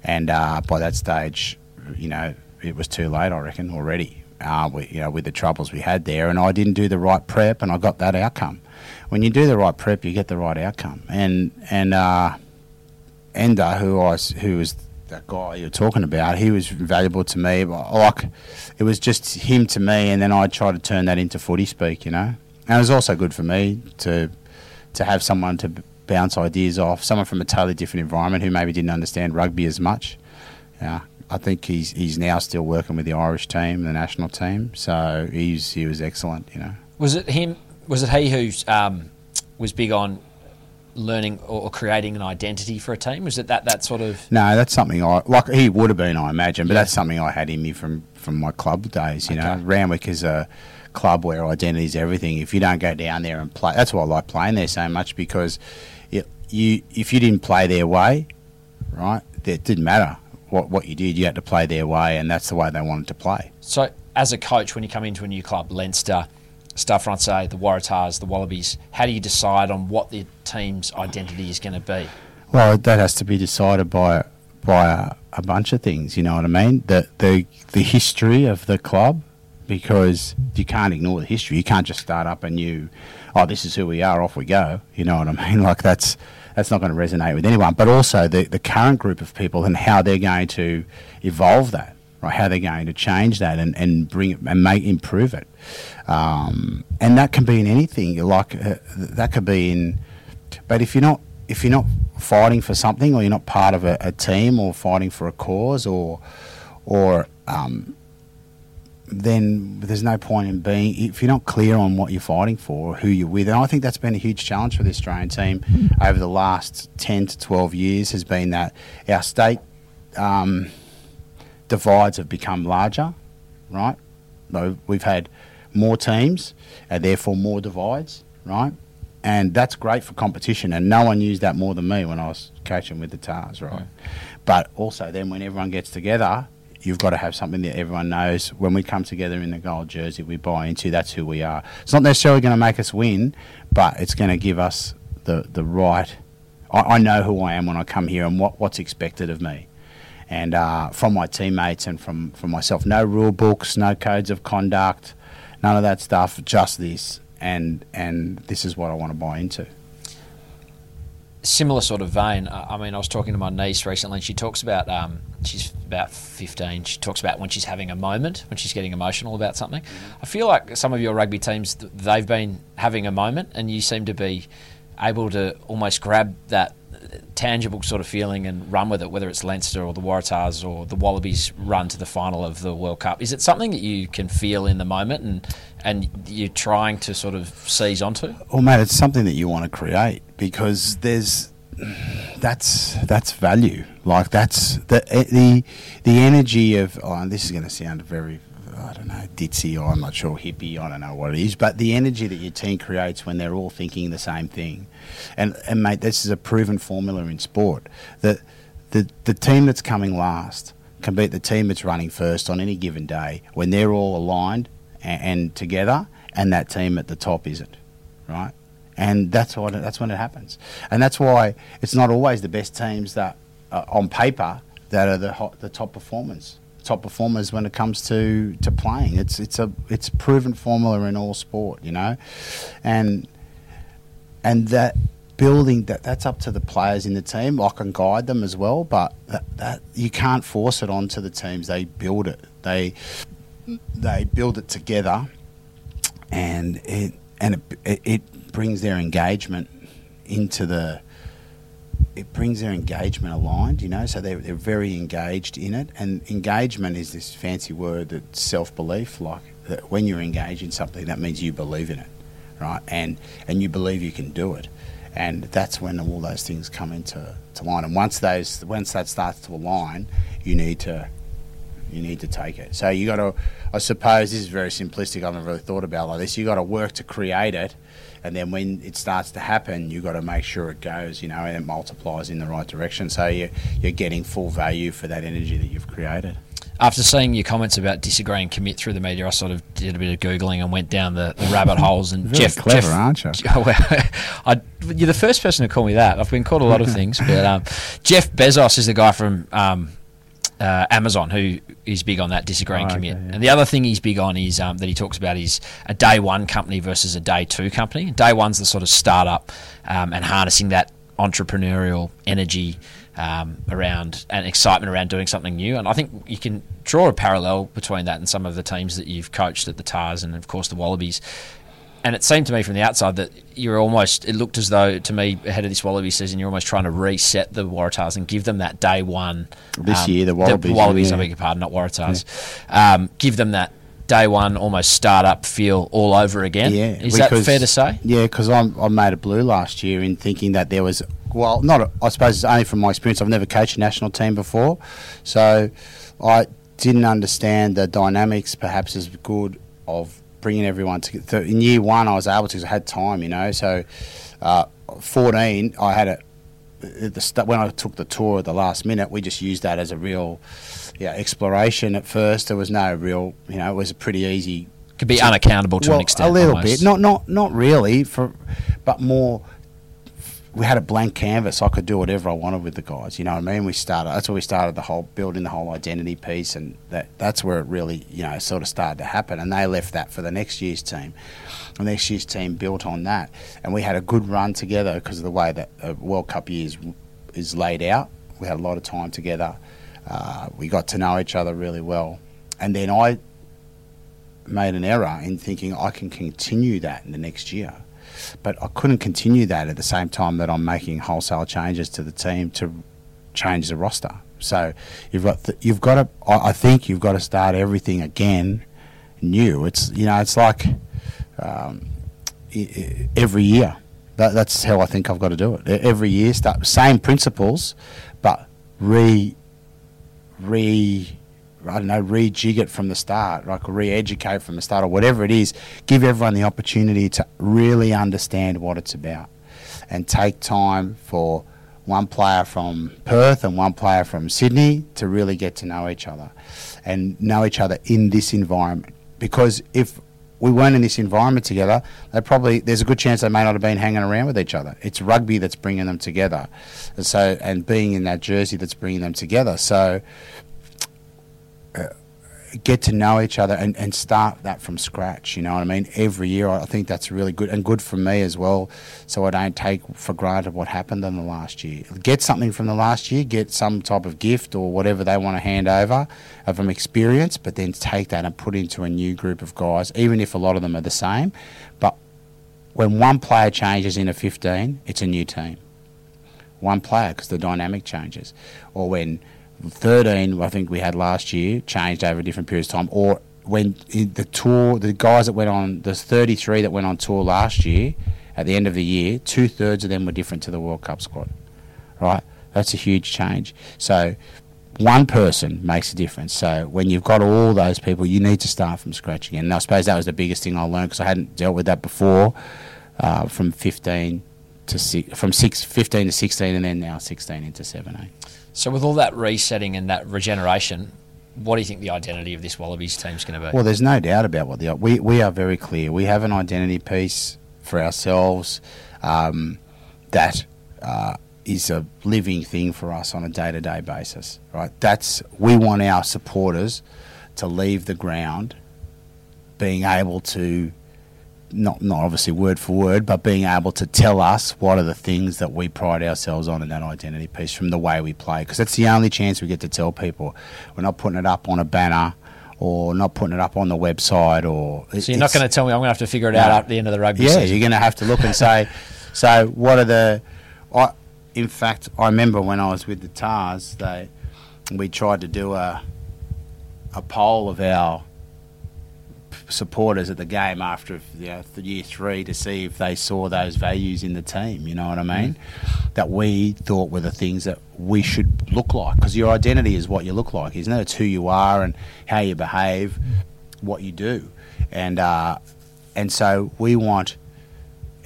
And uh, by that stage, you know, it was too late, I reckon, already. Uh, we, you know, with the troubles we had there, and I didn't do the right prep, and I got that outcome. When you do the right prep, you get the right outcome. And and uh, Enda, who I who was that guy you're talking about, he was valuable to me. Like it was just him to me, and then I tried to turn that into footy speak, you know. And it was also good for me to to have someone to bounce ideas off, someone from a totally different environment who maybe didn't understand rugby as much. Yeah, I think he's he's now still working with the Irish team, the national team. So he's he was excellent. You know. Was it him? Was it he who um, was big on learning or creating an identity for a team? Was it that that sort of? No, that's something I like. He would have been, I imagine, but yeah. that's something I had in me from from my club days. You okay. know, Randwick is a club where identity is everything. If you don't go down there and play, that's why I like playing there so much because it, you if you didn't play their way, right, it didn't matter what what you did. You had to play their way, and that's the way they wanted to play. So, as a coach, when you come into a new club, Leinster, Stade Francais, the Waratahs, the Wallabies, how do you decide on what the team's identity is going to be? Well, that has to be decided by by a, a bunch of things. You know what I mean? The the the history of the club because you can't ignore the history. You can't just start up and you, oh, this is who we are, off we go. You know what I mean? Like that's that's not going to resonate with anyone. But also the the current group of people and how they're going to evolve that, right? How they're going to change that and, and bring it and make improve it. Um, and that can be in anything. Like uh, that could be in, but if you're not if you're not fighting for something or you're not part of a, a team or fighting for a cause or or um, then there's no point in being if you're not clear on what you're fighting for, or who you're with. And I think that's been a huge challenge for the Australian team over the last 10 to 12 years. Has been that our state um, divides have become larger, right? We've had more teams and therefore more divides, right? And that's great for competition. And no one used that more than me when I was coaching with the Tahs, right? Yeah. But also then when everyone gets together, you've got to have something that everyone knows. When we come together in the gold jersey we buy into that's who we are. It's not necessarily going to make us win but it's going to give us the the right I, I, know who I am when I come here and what, what's expected of me. And uh, from my teammates and from, from myself. No rule books no codes of conduct none of that stuff just this. And and this is what I want to buy into similar sort of vein. I mean, I was talking to my niece recently, and she talks about um, she's about fifteen. She talks about when she's having a moment, when she's getting emotional about something. Mm-hmm. I feel like some of your rugby teams, they've been having a moment, and you seem to be able to almost grab that tangible sort of feeling and run with it, whether it's Leinster or the Waratahs or the Wallabies run to the final of the World Cup. Is it something that you can feel in the moment and and you're trying to sort of seize onto? Well, mate, it's something that you want to create because there's that's that's value. Like that's the eh, the the energy of. Oh, this is going to sound very I don't know, ditzy or I'm not sure hippie, I don't know what it is, but the energy that your team creates when they're all thinking the same thing. And, and mate, this is a proven formula in sport. that the, the team that's coming last can beat the team that's running first on any given day when they're all aligned and, and together and that team at the top isn't, right? And that's what that's when it happens, and that's why it's not always the best teams that on paper that are the hot, the top performers top performers when it comes to, to playing. It's it's a it's proven formula in all sport, you know, and and that building that that's up to the players in the team. I can guide them as well, but that, that you can't force it onto the teams. They build it. They they build it together, and it and it, it brings their engagement into the it brings their engagement aligned, you know, so they're, they're very engaged in it. And engagement is this fancy word that self belief, like that when you're engaged in something, that means you believe in it, right? And and you believe you can do it, and that's when all those things come into to line. And once those once that starts to align, you need to you need to take it. So you got to, I suppose, this is very simplistic. I've never really thought about it like this. You got to work to create it, and then when it starts to happen, you got to make sure it goes, you know, and it multiplies in the right direction. So you you're getting full value for that energy that you've created. After seeing your comments about disagree and commit through the media, I sort of did a bit of googling and went down the, the rabbit holes. And Jeff, clever, Jeff, aren't you? I, you're the first person to call me that. I've been called a lot of things, but um, Jeff Bezos is the guy from um, uh, Amazon who is big on that disagreeing Oh, commit. okay, yeah. And the other thing he's big on is um, that he talks about is a day one company versus a day two company. Day one's the sort of startup um, and harnessing that entrepreneurial energy um, around and excitement around doing something new. And I think you can draw a parallel between that and some of the teams that you've coached at the Tahs and of course the Wallabies. And it seemed to me from the outside that you're almost, it looked as though to me ahead of this Wallaby season, you're almost trying to reset the Waratahs and give them that day one. This year, the Wallabies, Wallabies, I beg your pardon, not Waratahs. Um, give them that day one almost start up feel all over again. Yeah, Is that fair to say? Yeah, because I made a blue last year in thinking that there was well, not a, I suppose it's only from my experience. I've never coached a national team before, so I didn't understand the dynamics perhaps as good of bringing everyone. So in year one, I was able to because I had time, you know. So uh, fourteen, I had a the st- when I took the tour at the last minute, we just used that as a real yeah exploration. At first, there was no real, you know, it was a pretty easy Could be unaccountable to well, an extent. A little almost. bit, not not not really, for, but more. We had a blank canvas. I could do whatever I wanted with the guys. You know what I mean? We started. That's where we started the whole building the whole identity piece, and that that's where it really you know sort of started to happen. And they left that for the next year's team. The next year's team built on that, and we had a good run together because of the way that a World Cup is, is laid out. We had a lot of time together. Uh, we got to know each other really well, and then I made an error in thinking I can continue that in the next year. But I couldn't continue that at the same time that I'm making wholesale changes to the team to change the roster. So you've got th- you've got to I I think you've got to start everything again new. It's you know it's like um, i- every year. That, that's how I think I've got to do it. Every year, start same principles, but re re I don't know, rejig it from the start, like re-educate from the start, or whatever it is. Give everyone the opportunity to really understand what it's about, and take time for one player from Perth and one player from Sydney to really get to know each other, and know each other in this environment. Because if we weren't in this environment together, they probably there's a good chance they may not have been hanging around with each other. It's rugby that's bringing them together, and so and being in that jersey that's bringing them together. So get to know each other and, and start that from scratch. You know what I mean? Every year, I think that's really good and good for me as well. So I don't take for granted what happened in the last year. Get something from the last year, get some type of gift or whatever they want to hand over of an experience, but then take that and put into a new group of guys, even if a lot of them are the same. But when one player changes in a 15, it's a new team. One player because the dynamic changes. Or when 13, I think we had last year, changed over a different periods of time. Or when the tour, the guys that went on, there's 33 that went on tour last year, at the end of the year, two thirds of them were different to the World Cup squad. Right? That's a huge change. So one person makes a difference. So when you've got all those people, you need to start from scratch again. And I suppose that was the biggest thing I learned because I hadn't dealt with that before uh, from 15 to six, from six, 15 to 16 and then now 16 into 17. So with all that resetting and that regeneration, what do you think the identity of this Wallabies team is going to be? Well, there's no doubt about what the we we are very clear. We have an identity piece for ourselves um, that uh, is a living thing for us on a day to day basis. Right? That's we want our supporters to leave the ground being able to not not obviously word for word, but being able to tell us what are the things that we pride ourselves on in that identity piece from the way we play, because that's the only chance we get to tell people. We're not putting it up on a banner or not putting it up on the website or. so you're not going to tell me I'm going to have to figure it out at the end of the rugby Yeah, season? you're going to have to look and say, so what are the. I, in fact, I remember when I was with the Tahs, they we tried to do a a poll of our supporters at the game after you know, year three to see if they saw those values in the team. You know what I mean? Mm. That we thought were the things that we should look like because your identity is what you look like, isn't it? It's who you are and how you behave, what you do, and uh, and so we want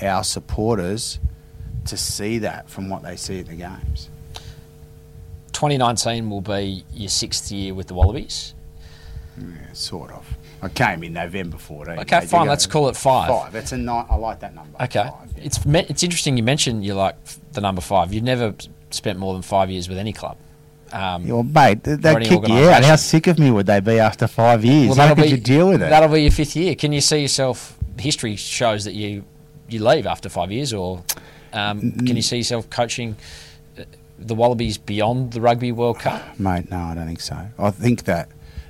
our supporters to see that from what they see at the games. 2019 will be your sixth year with the Wallabies. Yeah, sort of. I came in November 14. Okay, fine. Let's call it five. Five. It's a ni- I like that number. Okay. Five, yeah. It's me- it's interesting you mentioned you like the number five. You've never spent more than five years with any club. Um, yeah, well, mate, they'd kick you out. How sick of me would they be after five years? Well, How could be, you deal with it? That'll be your fifth year. Can you see yourself? History shows that you you leave after five years, or um, can you see yourself coaching uh, the Wallabies beyond the Rugby World Cup? Mate, no, I don't think so. I think that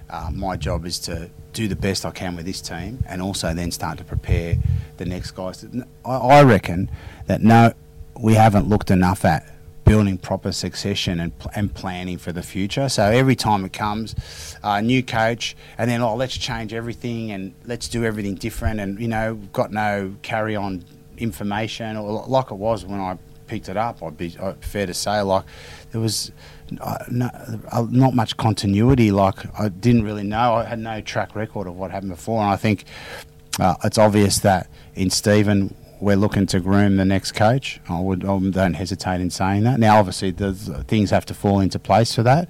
uh, my job is to do the best I can with this team, and also then start to prepare the next guys. I, reckon that no, we haven't looked enough at building proper succession and, and planning for the future. So every time it comes, a uh, new coach, and then oh, let's change everything and let's do everything different, and you know, got no carry on information or like it was when I picked it up. I'd be uh, fair to say, like there was uh, no, uh, not much continuity. Like I didn't really know. I had no track record of what happened before, and I think uh, it's obvious that in Stephen we're looking to groom the next coach. I would I don't hesitate in saying that. Now, obviously, things have to fall into place for that,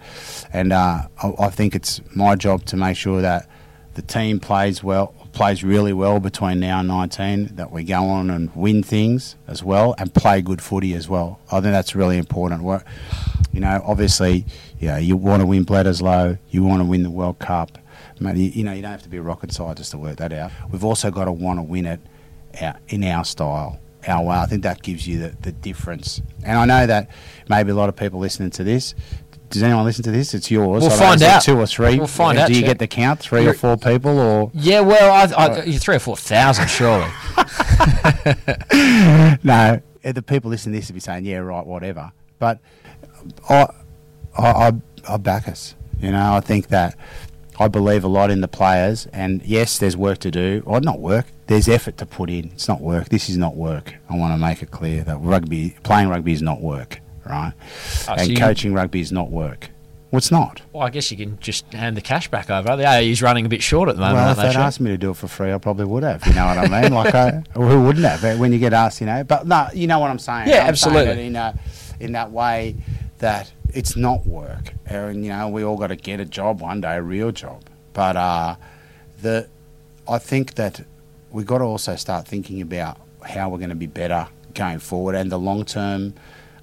and uh, I, I, think it's my job to make sure that the team plays well, plays really well between now and 19. That we go on and win things as well, and play good footy as well. I think that's really important. Work, you know, obviously, yeah, you want to win Bledisloe, you want to win the World Cup. Mate, you, you know, you don't have to be a rocket scientist to work that out. We've also got to want to win it in our style, our way. I think that gives you the, the difference. And I know that maybe a lot of people listening to this. Does anyone listen to this? It's yours. We'll find out. Two or three. We'll find out. Do you get the count? 3 You're, or four people, or yeah? Well, I, I, you're three or four thousand, surely. no, eh, the people listening to this will be saying, "Yeah, right, whatever." But I, I, I back us. You know, I think that I believe a lot in the players, and yes, there's work to do, or not work. There's effort to put in. It's not work. This is not work. I want to make it clear that rugby, playing rugby, is not work, right? Oh, and so coaching rugby is not work. Well, not. Well, I guess you can just hand the cash back over. The ARU's running a bit short at the moment. Well, if they'd asked me to do it for free, I probably would have. You know what I mean? like, I, who wouldn't have? When you get asked, you know. But no, you know what I'm saying. Yeah, I'm absolutely. in a, in that way that it's not work, and you know, we all got to get a job one day, a real job. But uh, the I think that we've got to also start thinking about how we're going to be better going forward and the long term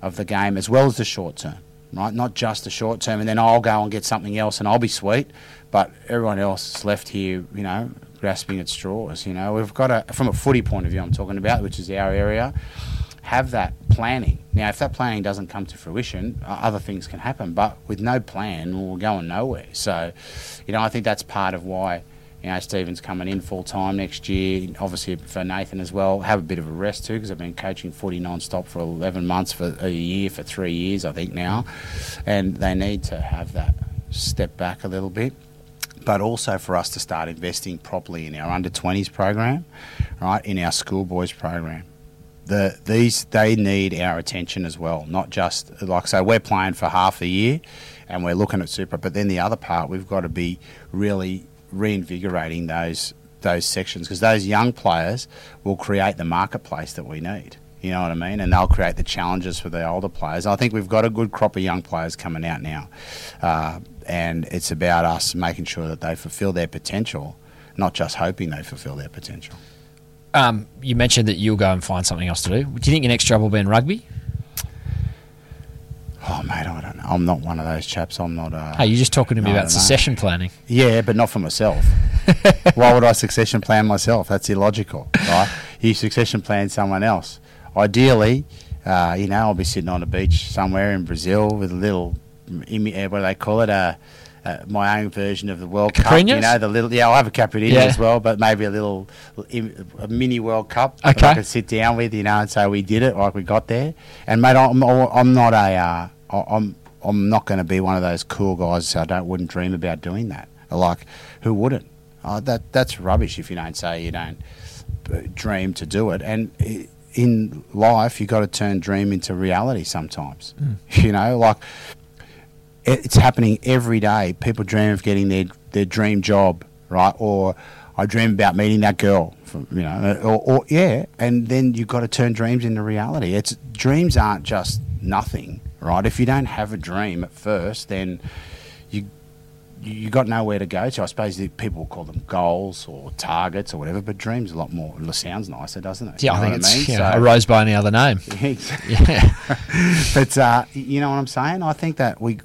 of the game as well as the short term, right? Not just the short term, and then I'll go and get something else and I'll be sweet, but everyone else is left here, you know, grasping at straws. You know, we've got to, from a footy point of view, I'm talking about, which is our area, have that planning. Now, if that planning doesn't come to fruition, other things can happen, but with no plan, we're going nowhere. So, you know, I think that's part of why you know, Stephen's coming in full time next year. Obviously for Nathan as well, have a bit of a rest too because I've been coaching footy non-stop for 11 months, for a year, for three years I think now, and they need to have that step back a little bit. But also for us to start investing properly in our under 20s program, right, in our schoolboys program. The, these they need our attention as well, not just like so we're playing for half a year, and we're looking at super, but then the other part we've got to be really reinvigorating those those sections because those young players will create the marketplace that we need. You know what I mean? And they'll create the challenges for the older players. I think we've got a good crop of young players coming out now, uh, and it's about us making sure that they fulfil their potential, not just hoping they fulfil their potential. Um, you mentioned that you'll go and find something else to do. Do you think your next job will be in rugby? Oh mate, I don't know. I'm not one of those chaps. I'm not. Uh, hey, you're just talking to me about succession know. planning. Yeah, but not for myself. Why would I succession plan myself? That's illogical, right? You succession plan someone else. Ideally, uh, you know, I'll be sitting on a beach somewhere in Brazil with a little, uh, what do they call it? Uh, uh, my own version of the World Cup. You know, the little yeah, I'll have a caipirinha yeah. as well, but maybe a little a mini World Cup. Okay, I could sit down with you know and say we did it, like we got there. And mate, I'm, I'm not a uh, I'm I'm not going to be one of those cool guys. So I don't wouldn't dream about doing that. Like, who wouldn't? Oh, that that's rubbish if you don't say you don't uh, dream to do it. And in life, you got to turn dream into reality sometimes. Hmm. You know, like it's happening every day. People dream of getting their their dream job, right? Or I dream about meeting that girl, from, you know, uh, or, or yeah. And then you've got to turn dreams into reality. It's dreams aren't just nothing, right? If you don't have a dream at first, then you you got nowhere to go to. I suppose people call them goals or targets or whatever, but dreams a lot more. It sounds nicer, doesn't it? Yeah, You I think it's mean? you know, So- a rose by any other name. Yeah. but uh, you know what I'm saying? I think that we,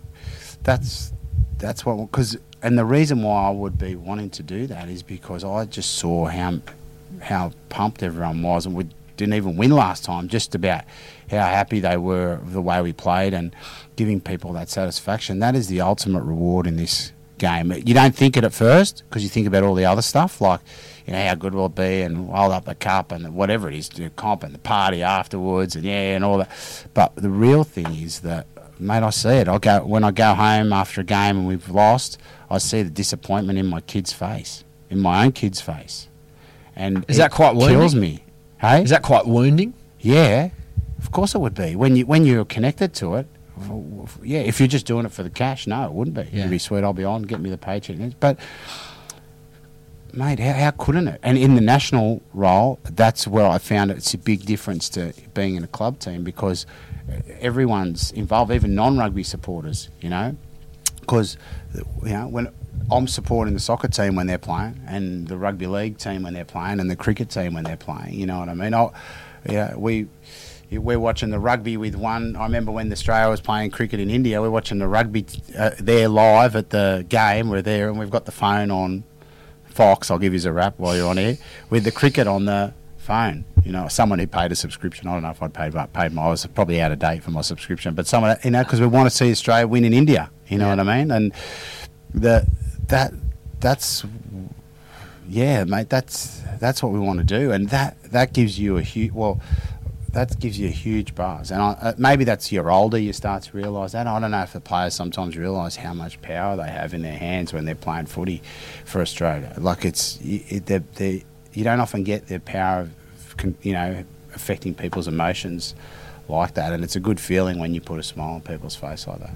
that's that's what because and the reason why I would be wanting to do that is because I just saw how how pumped everyone was, and we didn't even win last time. Just about how happy they were with the way we played and giving people that satisfaction. That is the ultimate reward in this game. You don't think it at first because you think about all the other stuff like. You know how good will it be, and hold up the cup, and whatever it is, the comp and the party afterwards, and yeah, and all that. But the real thing is that, mate, I see it. I go when I go home after a game and we've lost. I see the disappointment in my kid's face, in my own kid's face, and Is that quite kills me. Hey, Is that quite wounding? yeah, of course it would be. When you when you're connected to it, yeah. If you're just doing it for the cash, no, it wouldn't be. Yeah. It'd be sweet. I'll be on, get me the paycheck. But mate, how, how couldn't it? And in the national role, that's where I found it's a big difference to being in a club team because everyone's involved, even non-rugby supporters. You know, because you know when I'm supporting the soccer team when they're playing, and the rugby league team when they're playing, and the cricket team when they're playing. You know what I mean? I, yeah, we. We're watching the rugby with one. I remember when Australia was playing cricket in India. We're watching the rugby uh, there live at the game. We're there, and we've got the phone on Fox. I'll give you a rap while you're on here with the cricket on the phone. You know, someone who paid a subscription. I don't know if I'd paid, but paid my. I was probably out of date for my subscription, but someone, you know, because we want to see Australia win in India. You know Yeah. what I mean? And the that that's yeah, mate. That's that's what we want to do, and that that gives you a huge well. That gives you a huge buzz, and I, uh, maybe that's you're older. You start to realise that. I don't know if the players sometimes realise how much power they have in their hands when they're playing footy for Australia. Like it's it, they're, they you don't often get the power of you know affecting people's emotions like that, and it's a good feeling when you put a smile on people's face like that.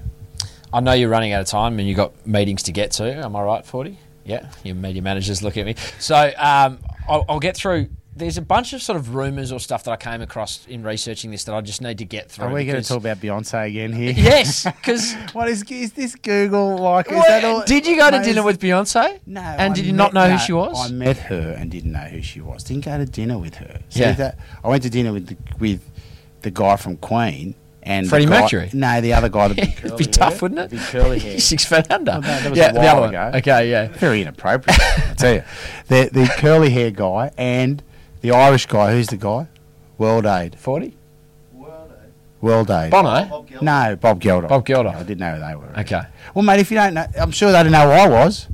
I know you're running out of time and you've got meetings to get to. Am I right, 40? Yeah, your media managers look at me. So um, I'll, I'll get through. There's a bunch of sort of rumours or stuff that I came across in researching this that I just need to get through. Are we going to talk about Beyonce again here? Yes, because What is is this Google like? Is that all, did you go to dinner with Beyonce? No. And I did you met- not know no, who she was? I met her and didn't know who she was. Didn't go to dinner with her. See Yeah. that? I went to dinner with the, with the guy from Queen and the Freddie guy- Mercury? No, the other guy. The It'd be tough, hair, wouldn't it? Big curly hair. Six foot under. Well, no, that was yeah, a the while other one. ago. Okay, yeah. Very inappropriate. I tell you, the the curly hair guy and the Irish guy. Who's the guy? World Aid. 40? World Aid. Bono? No, Bob Geldof. Bob Geldof. I didn't know who they were. Okay. Well, mate, if you don't know, I'm sure they didn't know who I was.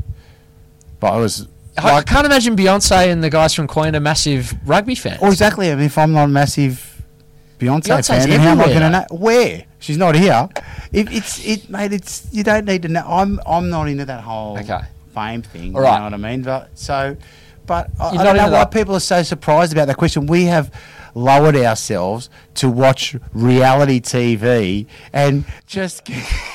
But I was. I, I can't imagine Beyonce and the guys from Queen are massive rugby fans. Oh, exactly. I mean, if I'm not a massive Beyonce Beyonce's fan, how am I going to know? Where? She's not here. If it's it, mate. It's you don't need to know. I'm I'm not into that whole Okay. fame thing. All You know what I mean? But so, but I, I don't know why that. people are so surprised about that question. We have lowered ourselves to watch reality TV and just. do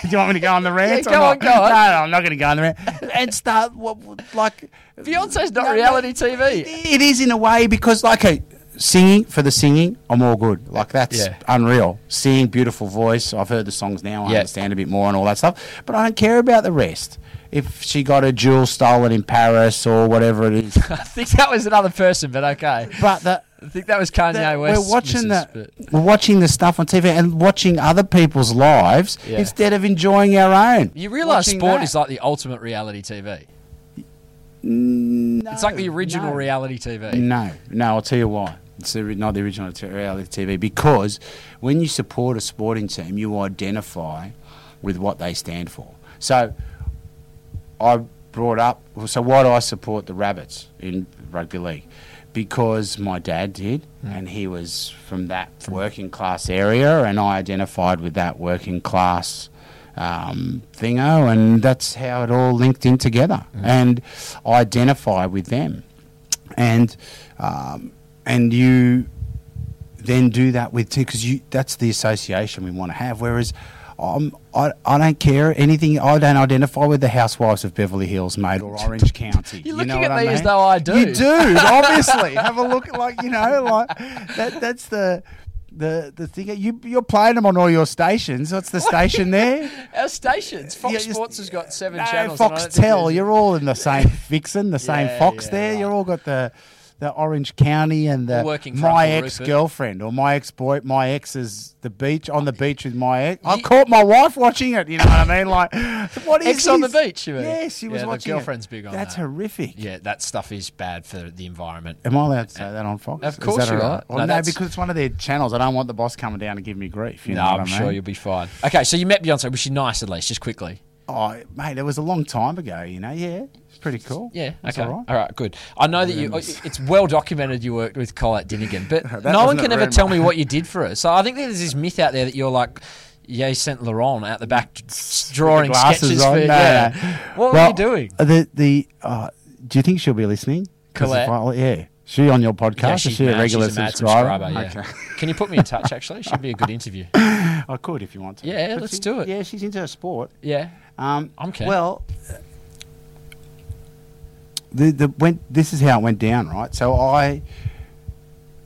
you want me to go on the rant? Yeah, go on, go on. No, no, I'm not going to go on the rant. And start what, like. Beyonce's not No, no, reality TV. It is in a way because, like, okay, singing for the singing, I'm all good. Like that's Yeah. unreal. Singing, beautiful voice. I've heard the songs now. I Yeah. understand a bit more and all that stuff. But I don't care about the rest. If she got a jewel stolen in Paris or whatever it is, I think that was another person, but okay. but the. I think that was Kanye the- West. we're watching the but- we're watching the stuff on TV and watching other people's lives Yeah. instead of enjoying our own. You realise sport that. is like the ultimate reality TV. No, It's like the original no. reality TV. No, no, I'll tell you why. It's not the original reality TV because when you support a sporting team, you identify with what they stand for. So I brought up, so why do I support the Rabbits in rugby league? Because my dad did, and he was from that working class area, and I identified with that working class um, thingo, and that's how it all linked in together. And I identify with them, and um, and you then do that with too because you that's the association we want to have. Whereas um, I, I don't care anything. I don't identify with the Housewives of Beverly Hills, mate, or Orange County. You're you know looking what at me I as though I do. You do, obviously. Have a look, at like you know, like that. That's the. The, the thing you you're playing them on all your stations. What's the station there? Our stations. Fox Yeah, Sports has got seven No, channels. and I don't Foxtel. You're all in the same Vixen, the same Fox yeah, there. right. You're all got the the Orange County and the working for my Uncle ex Rupert. girlfriend or my ex boy. My ex is the beach on the beach with my ex. I caught my wife watching it. You know what I mean? Like, what is Ex on the this? beach, you mean? Yes, she was Yeah, the watching. it. girlfriend's big on That's that. horrific. Yeah, that stuff is bad for the environment. Am I allowed to say that on Fox? Of Is course that you all are. Well, No, no, that's- because it's one of their channels. I don't want the boss coming down and giving me grief. You no, know what I'm I sure you'll be fine. Okay, so you met Beyonce. Was she nice at least? Just quickly. Oh, mate, it was a long time ago. You know, yeah, pretty cool. Yeah. That's okay. all right. All right. Good. I know that you. It's well documented you worked with Collette Dinnigan, but no one can ever tell me what you did for her. So I think there's this myth out there that you're like. Yay, Saint Laurent out the back, drawing glasses sketches on. for. No, yeah. no. What were you doing? The the uh, do you think she'll be listening? Collette? yeah, she on your podcast. Yeah, is she's, she a regular she's a subscriber? subscriber. Yeah. Okay. Can you put me in touch? Actually, she'd be a good interview. I could if you want to. Yeah, But let's she- do it. Yeah, she's into her sport. Yeah. Um, I'm keen. Well, the the went. This is how it went down, right? So I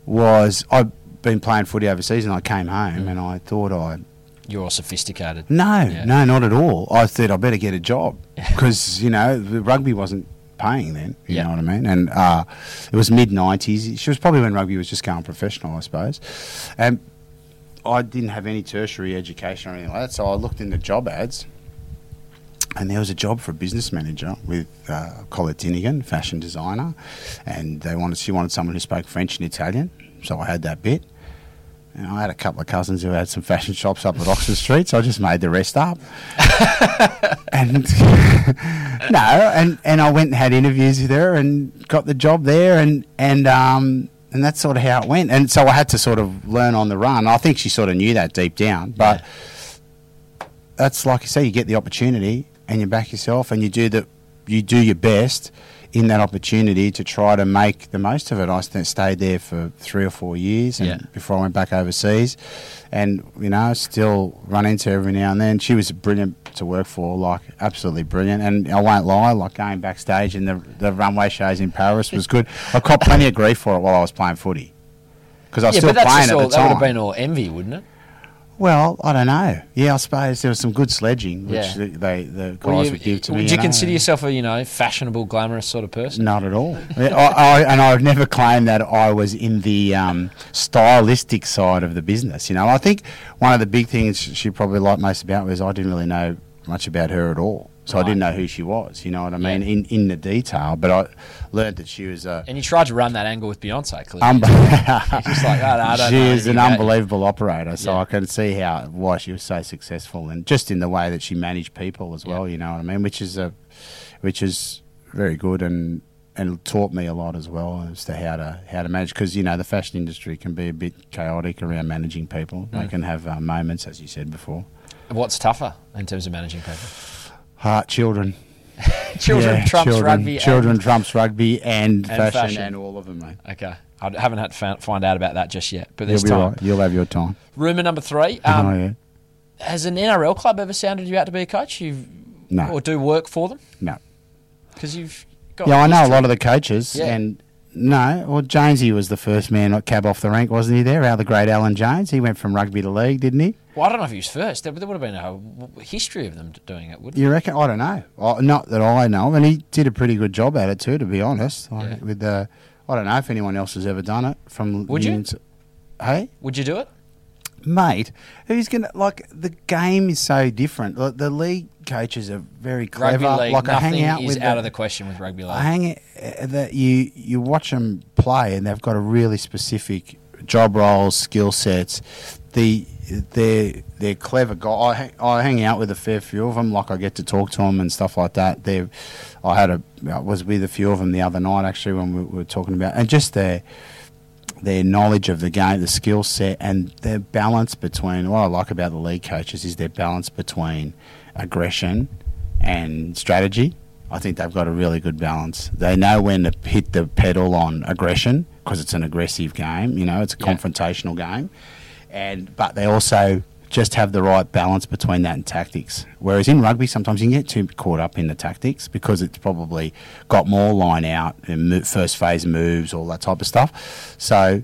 was I've been playing footy overseas, and I came home, and I thought I You're all sophisticated. no, Yeah. no, not at all. I thought I better get a job because you know the rugby wasn't paying then. You Yeah. know what I mean? And uh, it was mid nineties. She was probably when rugby was just going professional, I suppose. And I didn't have any tertiary education or anything like that, so I looked into job ads. And there was a job for a business manager with uh, Collette Dinnigan, fashion designer, and they wanted she wanted someone who spoke French and Italian. So I had that bit. And I had a couple of cousins who had some fashion shops up at Oxford Street, so I just made the rest up. and no, and, and I went and had interviews with her and got the job there, and and um and that's sort of how it went. And so I had to sort of learn on the run. I think she sort of knew that deep down, but that's like you say, you get the opportunity and you back yourself and you do the you do your best in that opportunity to try to make the most of it. I st- stayed there for three or four years and Yeah. before I went back overseas, and you know still run into her every now and then. She was brilliant to work for, like absolutely brilliant. And I won't lie, like going backstage in the the runway shows in Paris was good. I caught plenty of grief for it while I was playing footy because I was yeah, still playing just at all, the that would have been all envy, wouldn't it? Well, I don't know. Yeah, I suppose there was some good sledging, which Yeah. the, they the guys Well, you- would give to would me. Would you know. consider yourself a you know fashionable, glamorous sort of person? Not at all. I, I, and I've never claimed that I was in the um, stylistic side of the business. You know, I think one of the big things she probably liked most about was I didn't really know much about her at all. So I didn't know who she was. You know what I mean? Yeah. In in the detail, but I learned that she was a. And you tried to run that angle with Beyonce, clearly. Um, just like, "Oh, no, I don't she is an about you." unbelievable operator, so Yeah. I can see how why she was so successful, and just in the way that she managed people as well. Yeah. You know what I mean? Which is a, which is very good, and and taught me a lot as well as to how to how to manage because you know the fashion industry can be a bit chaotic around managing people. They Mm. can have uh, moments, as you said before. What's tougher in terms of managing people? Heart, children, Children Yeah, trumps children, rugby. children and- trumps rugby and, fashion, fashion. and all of them, mate. okay, I haven't had to find out about that just yet, but You'll there's be time. right. You'll have your time. Rumor number three: um, oh yeah. Has an NRL club ever sounded you out to be a coach? You No. or do work for them? No. Because you've got Yeah, I know a lot of the coaches, Yeah. and no, well, Jonesy was the first man at cab off the rank, wasn't he? There, how the great Alan Jones. He went from rugby to league, didn't he? Well, I don't know if he was first. There, would have been a history of them doing it, wouldn't You reckon? I don't know. I, not that I know, and he did a pretty good job at it too, to be honest. Yeah. With the, I don't know if anyone else has ever done it from. Would you? Hey, Would you do it? Mate, who's gonna like the game is so different. Like, the league coaches are very clever. Rugby league, like I hang out is with out of the question with rugby league. I hang it uh, that you you watch them play and they've got a really specific job roles, skill sets. The they're they're clever guys. I hang, I hang out with a fair few of them. Like I get to talk to them and stuff like that. They, I had a I was with a few of them the other night actually when we were talking about and just their their knowledge of the game, the skill set, and their balance between what I like about the league coaches is their balance between aggression and strategy. I think they've got a really good balance. They know when to hit the pedal on aggression because it's an aggressive game. You know, it's a Yeah. confrontational game, and but they also just have the right balance between that and tactics. Whereas in rugby, sometimes you can get too caught up in the tactics because it's probably got more line out and first phase moves, all that type of stuff. So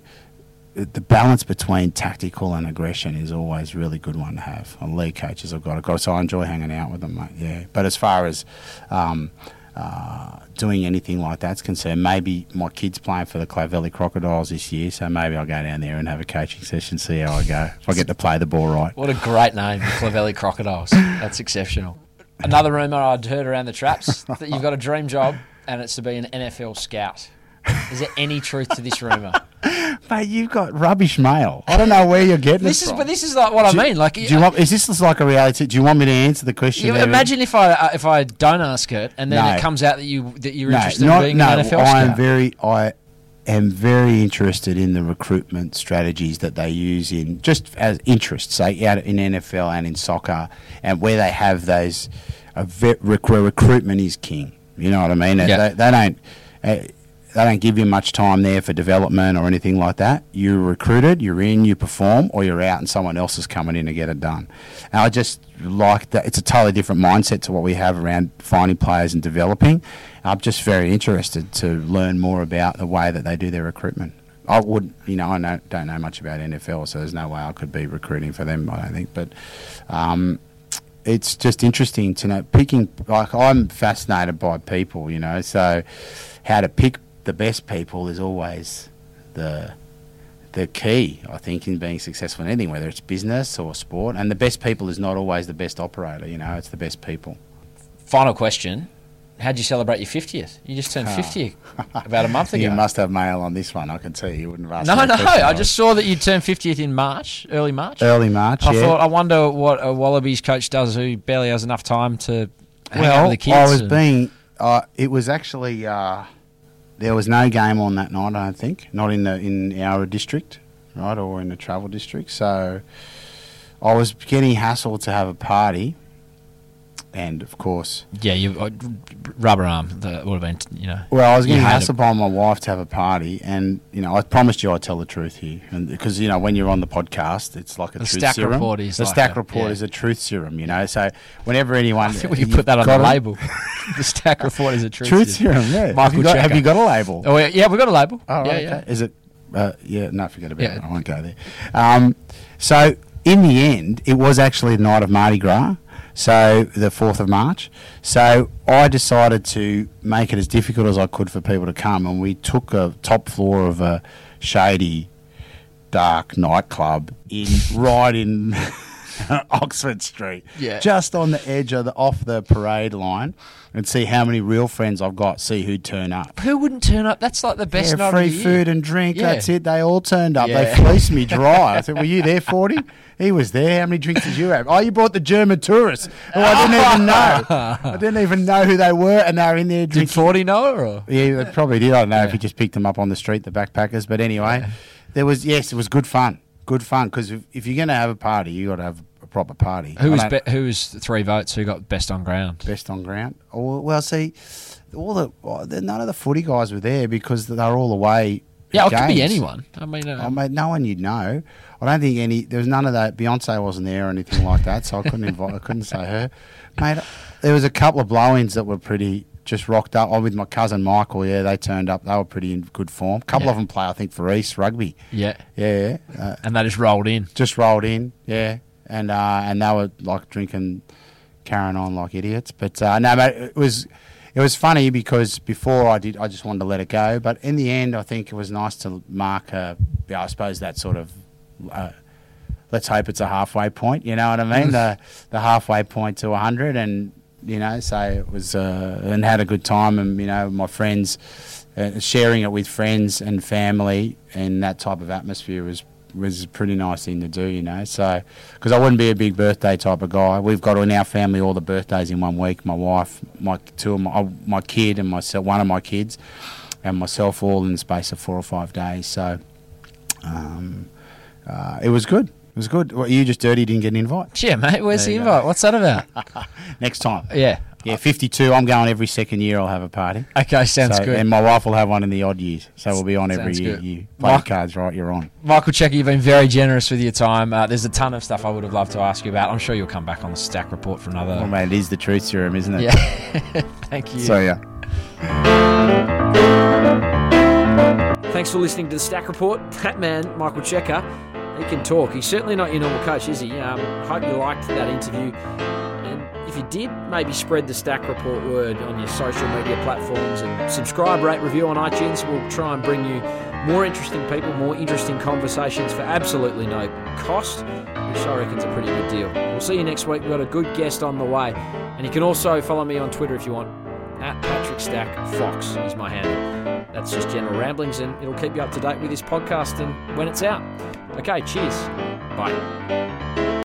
the balance between tactical and aggression is always a really good one to have. And league coaches have got it. So I enjoy hanging out with them, mate. Yeah. But as far as um, uh, doing anything like that's concerned, maybe my kid's playing for the Clovelly Crocodiles this year, so maybe I'll go down there and have a coaching session, see how I go. If I get to play the ball right. What a great name, Clovelly Crocodiles. That's exceptional. Another rumour I'd heard around the traps that you've got a dream job and it's to be an NFL scout. Is there any truth to this rumour? Mate, you've got rubbish mail. I don't know where you're getting This is, from. but this is like what I mean. Like, do you want? Is this like a reality? Do you want me to answer the question? you imagine if I uh, if I don't ask it and then No. it comes out that you that you're no, interested not, in being no. an NFL I am very, I am very interested in the recruitment strategies that they use in just as interests, say out in NFL and in soccer, and where they have those. A ve- rec- recruitment is king. You know what I mean? Yeah. They, they don't. They don't give you much time there for development or anything like that. You're recruited, you're in, you perform, or you're out and someone else is coming in to get it done. And I just like that. It's a totally different mindset to what we have around finding players and developing. I'm just very interested to learn more about the way that they do their recruitment. I would, you know, I know, don't know much about NFL, so there's no way I could be recruiting for them. I don't think, but um, it's just interesting to know picking. Like I'm fascinated by people, you know. So how to pick the best people is always the the key, I think, in being successful in anything, whether it's business or sport. And the best people is not always the best operator. You know, it's the best people. Final question: How'd you celebrate your fiftieth? You just turned Ah. fifty about a month ago. You must have mail on this one. I can tell you, you wouldn't have asked. no, no. I just saw that you turned fiftieth in March, early March. early March. I yeah. thought I wonder what a Wallabies coach does who barely has enough time to well, with the kids. I was and- being. Uh, it was actually uh, there was no game on that night. I don't think not in the in our district, right, or in the travel district. So I was getting hassled to have a party, and of course, yeah, you uh, rubber arm. That would have been, you know. well, I was getting had hassled by my wife to have a party, and you know, I promised you I'd tell the truth here, and because you know, when you're on the podcast, it's like a The truth stack serum. report is the like stack a- report yeah. is a truth serum, you know. So whenever anyone, I think we you've put that on the label. the stack report is a truth. Truth serum. serum, yeah. have, Michael you got, have you got a label? Oh yeah, we've got a label. Oh, yeah, right, yeah. okay. Is it? Uh, yeah, no, forget about Yeah. it. I won't go there. Um, so, in the end, it was actually the night of Mardi Gras, so the 4th of March. So, I decided to make it as difficult as I could for people to come, and we took a top floor of a shady, dark nightclub in right in Oxford Street, Yeah. just on the edge of the off the parade line, and see how many real friends I've got. See who'd turn up. Who wouldn't turn up? That's like the best Yeah, free of the year. food and drink. Yeah. That's it. They all turned up. Yeah. They fleeced me dry. I said, "Were you there, 40? He was there. How many drinks did you have? Oh, you brought the German tourists. Oh, I didn't even know. I didn't even know who they were, and they were in there Did drinking. Forty know? Or? Yeah, they probably did. I don't know if he just picked them up on the street, the backpackers. But anyway, there was yes, it was good fun. Good fun because if, if you're going to have a party, you got to have a proper party. Who was be- who was the three votes? Who got best on ground? best on ground? Oh, well, see, all the none of the footy guys were there because they're all away. Yeah, it could be anyone. I mean, uh, Oh, mate, no one you'd know. I don't think any. There was none of that. Beyonce wasn't there or anything like that, so I couldn't invite. I couldn't say her, mate. There was a couple of blow-ins that were pretty just rocked up. Oh, with my cousin Michael, yeah, they turned up. They were pretty in good form. A couple Yeah. of them play, I think, for East Rugby. yeah, Yeah, yeah. Uh, and they just rolled in. just rolled in. Yeah, and uh, and they were like drinking, carrying on like idiots. But uh, no, mate, it was. It was funny because before I did, I just wanted to let it go. But in the end, I think it was nice to mark a, I suppose that sort of, uh, let's hope it's a halfway point. You know what I mean? the the halfway point to hundred, and you know, so it was uh, and had a good time, and you know, my friends uh, sharing it with friends and family in that type of atmosphere was was a pretty nice thing to do, you know. So, because I wouldn't be a big birthday type of guy. We've got in our family all the birthdays in one week. My wife, my two of my uh, my kid, and myself, one of my kids, and myself, all in the space of four or five days. So, um, uh, it was good. It was good. What, you just dirty didn't get an invite. Yeah, mate. Where's There the invite? What's that about? Next time. yeah. Yeah, 52. I'm going every second year. I'll have a party. Okay, sounds So- good. And my wife will have one in the odd years. So we'll be on every Sounds year. good. You play Mark- cards right, you're on. Michael Cheika, you've been very generous with your time. Uh, there's a ton of stuff I would have loved to ask you about. I'm sure you'll come back on the stack report for another. Well, mate, it is the truth serum, isn't it? yeah. Thank you. So, yeah. Thanks for listening to the Stack Report. That man, Michael Cheika, he can talk. He's certainly not your normal coach, is he? Um, hope you liked that interview. You did, maybe spread the Stack Report word on your social media platforms and subscribe, rate, review on iTunes. We'll try and bring you more interesting people, more interesting conversations for absolutely no cost, which I reckon's a pretty good deal. We'll see you next week. We've got a good guest on the way. And you can also follow me on Twitter if you want. At Patrick Stack Fox is my handle. That's just general ramblings, and it'll keep you up to date with this podcast and when it's out. Okay, cheers. Bye.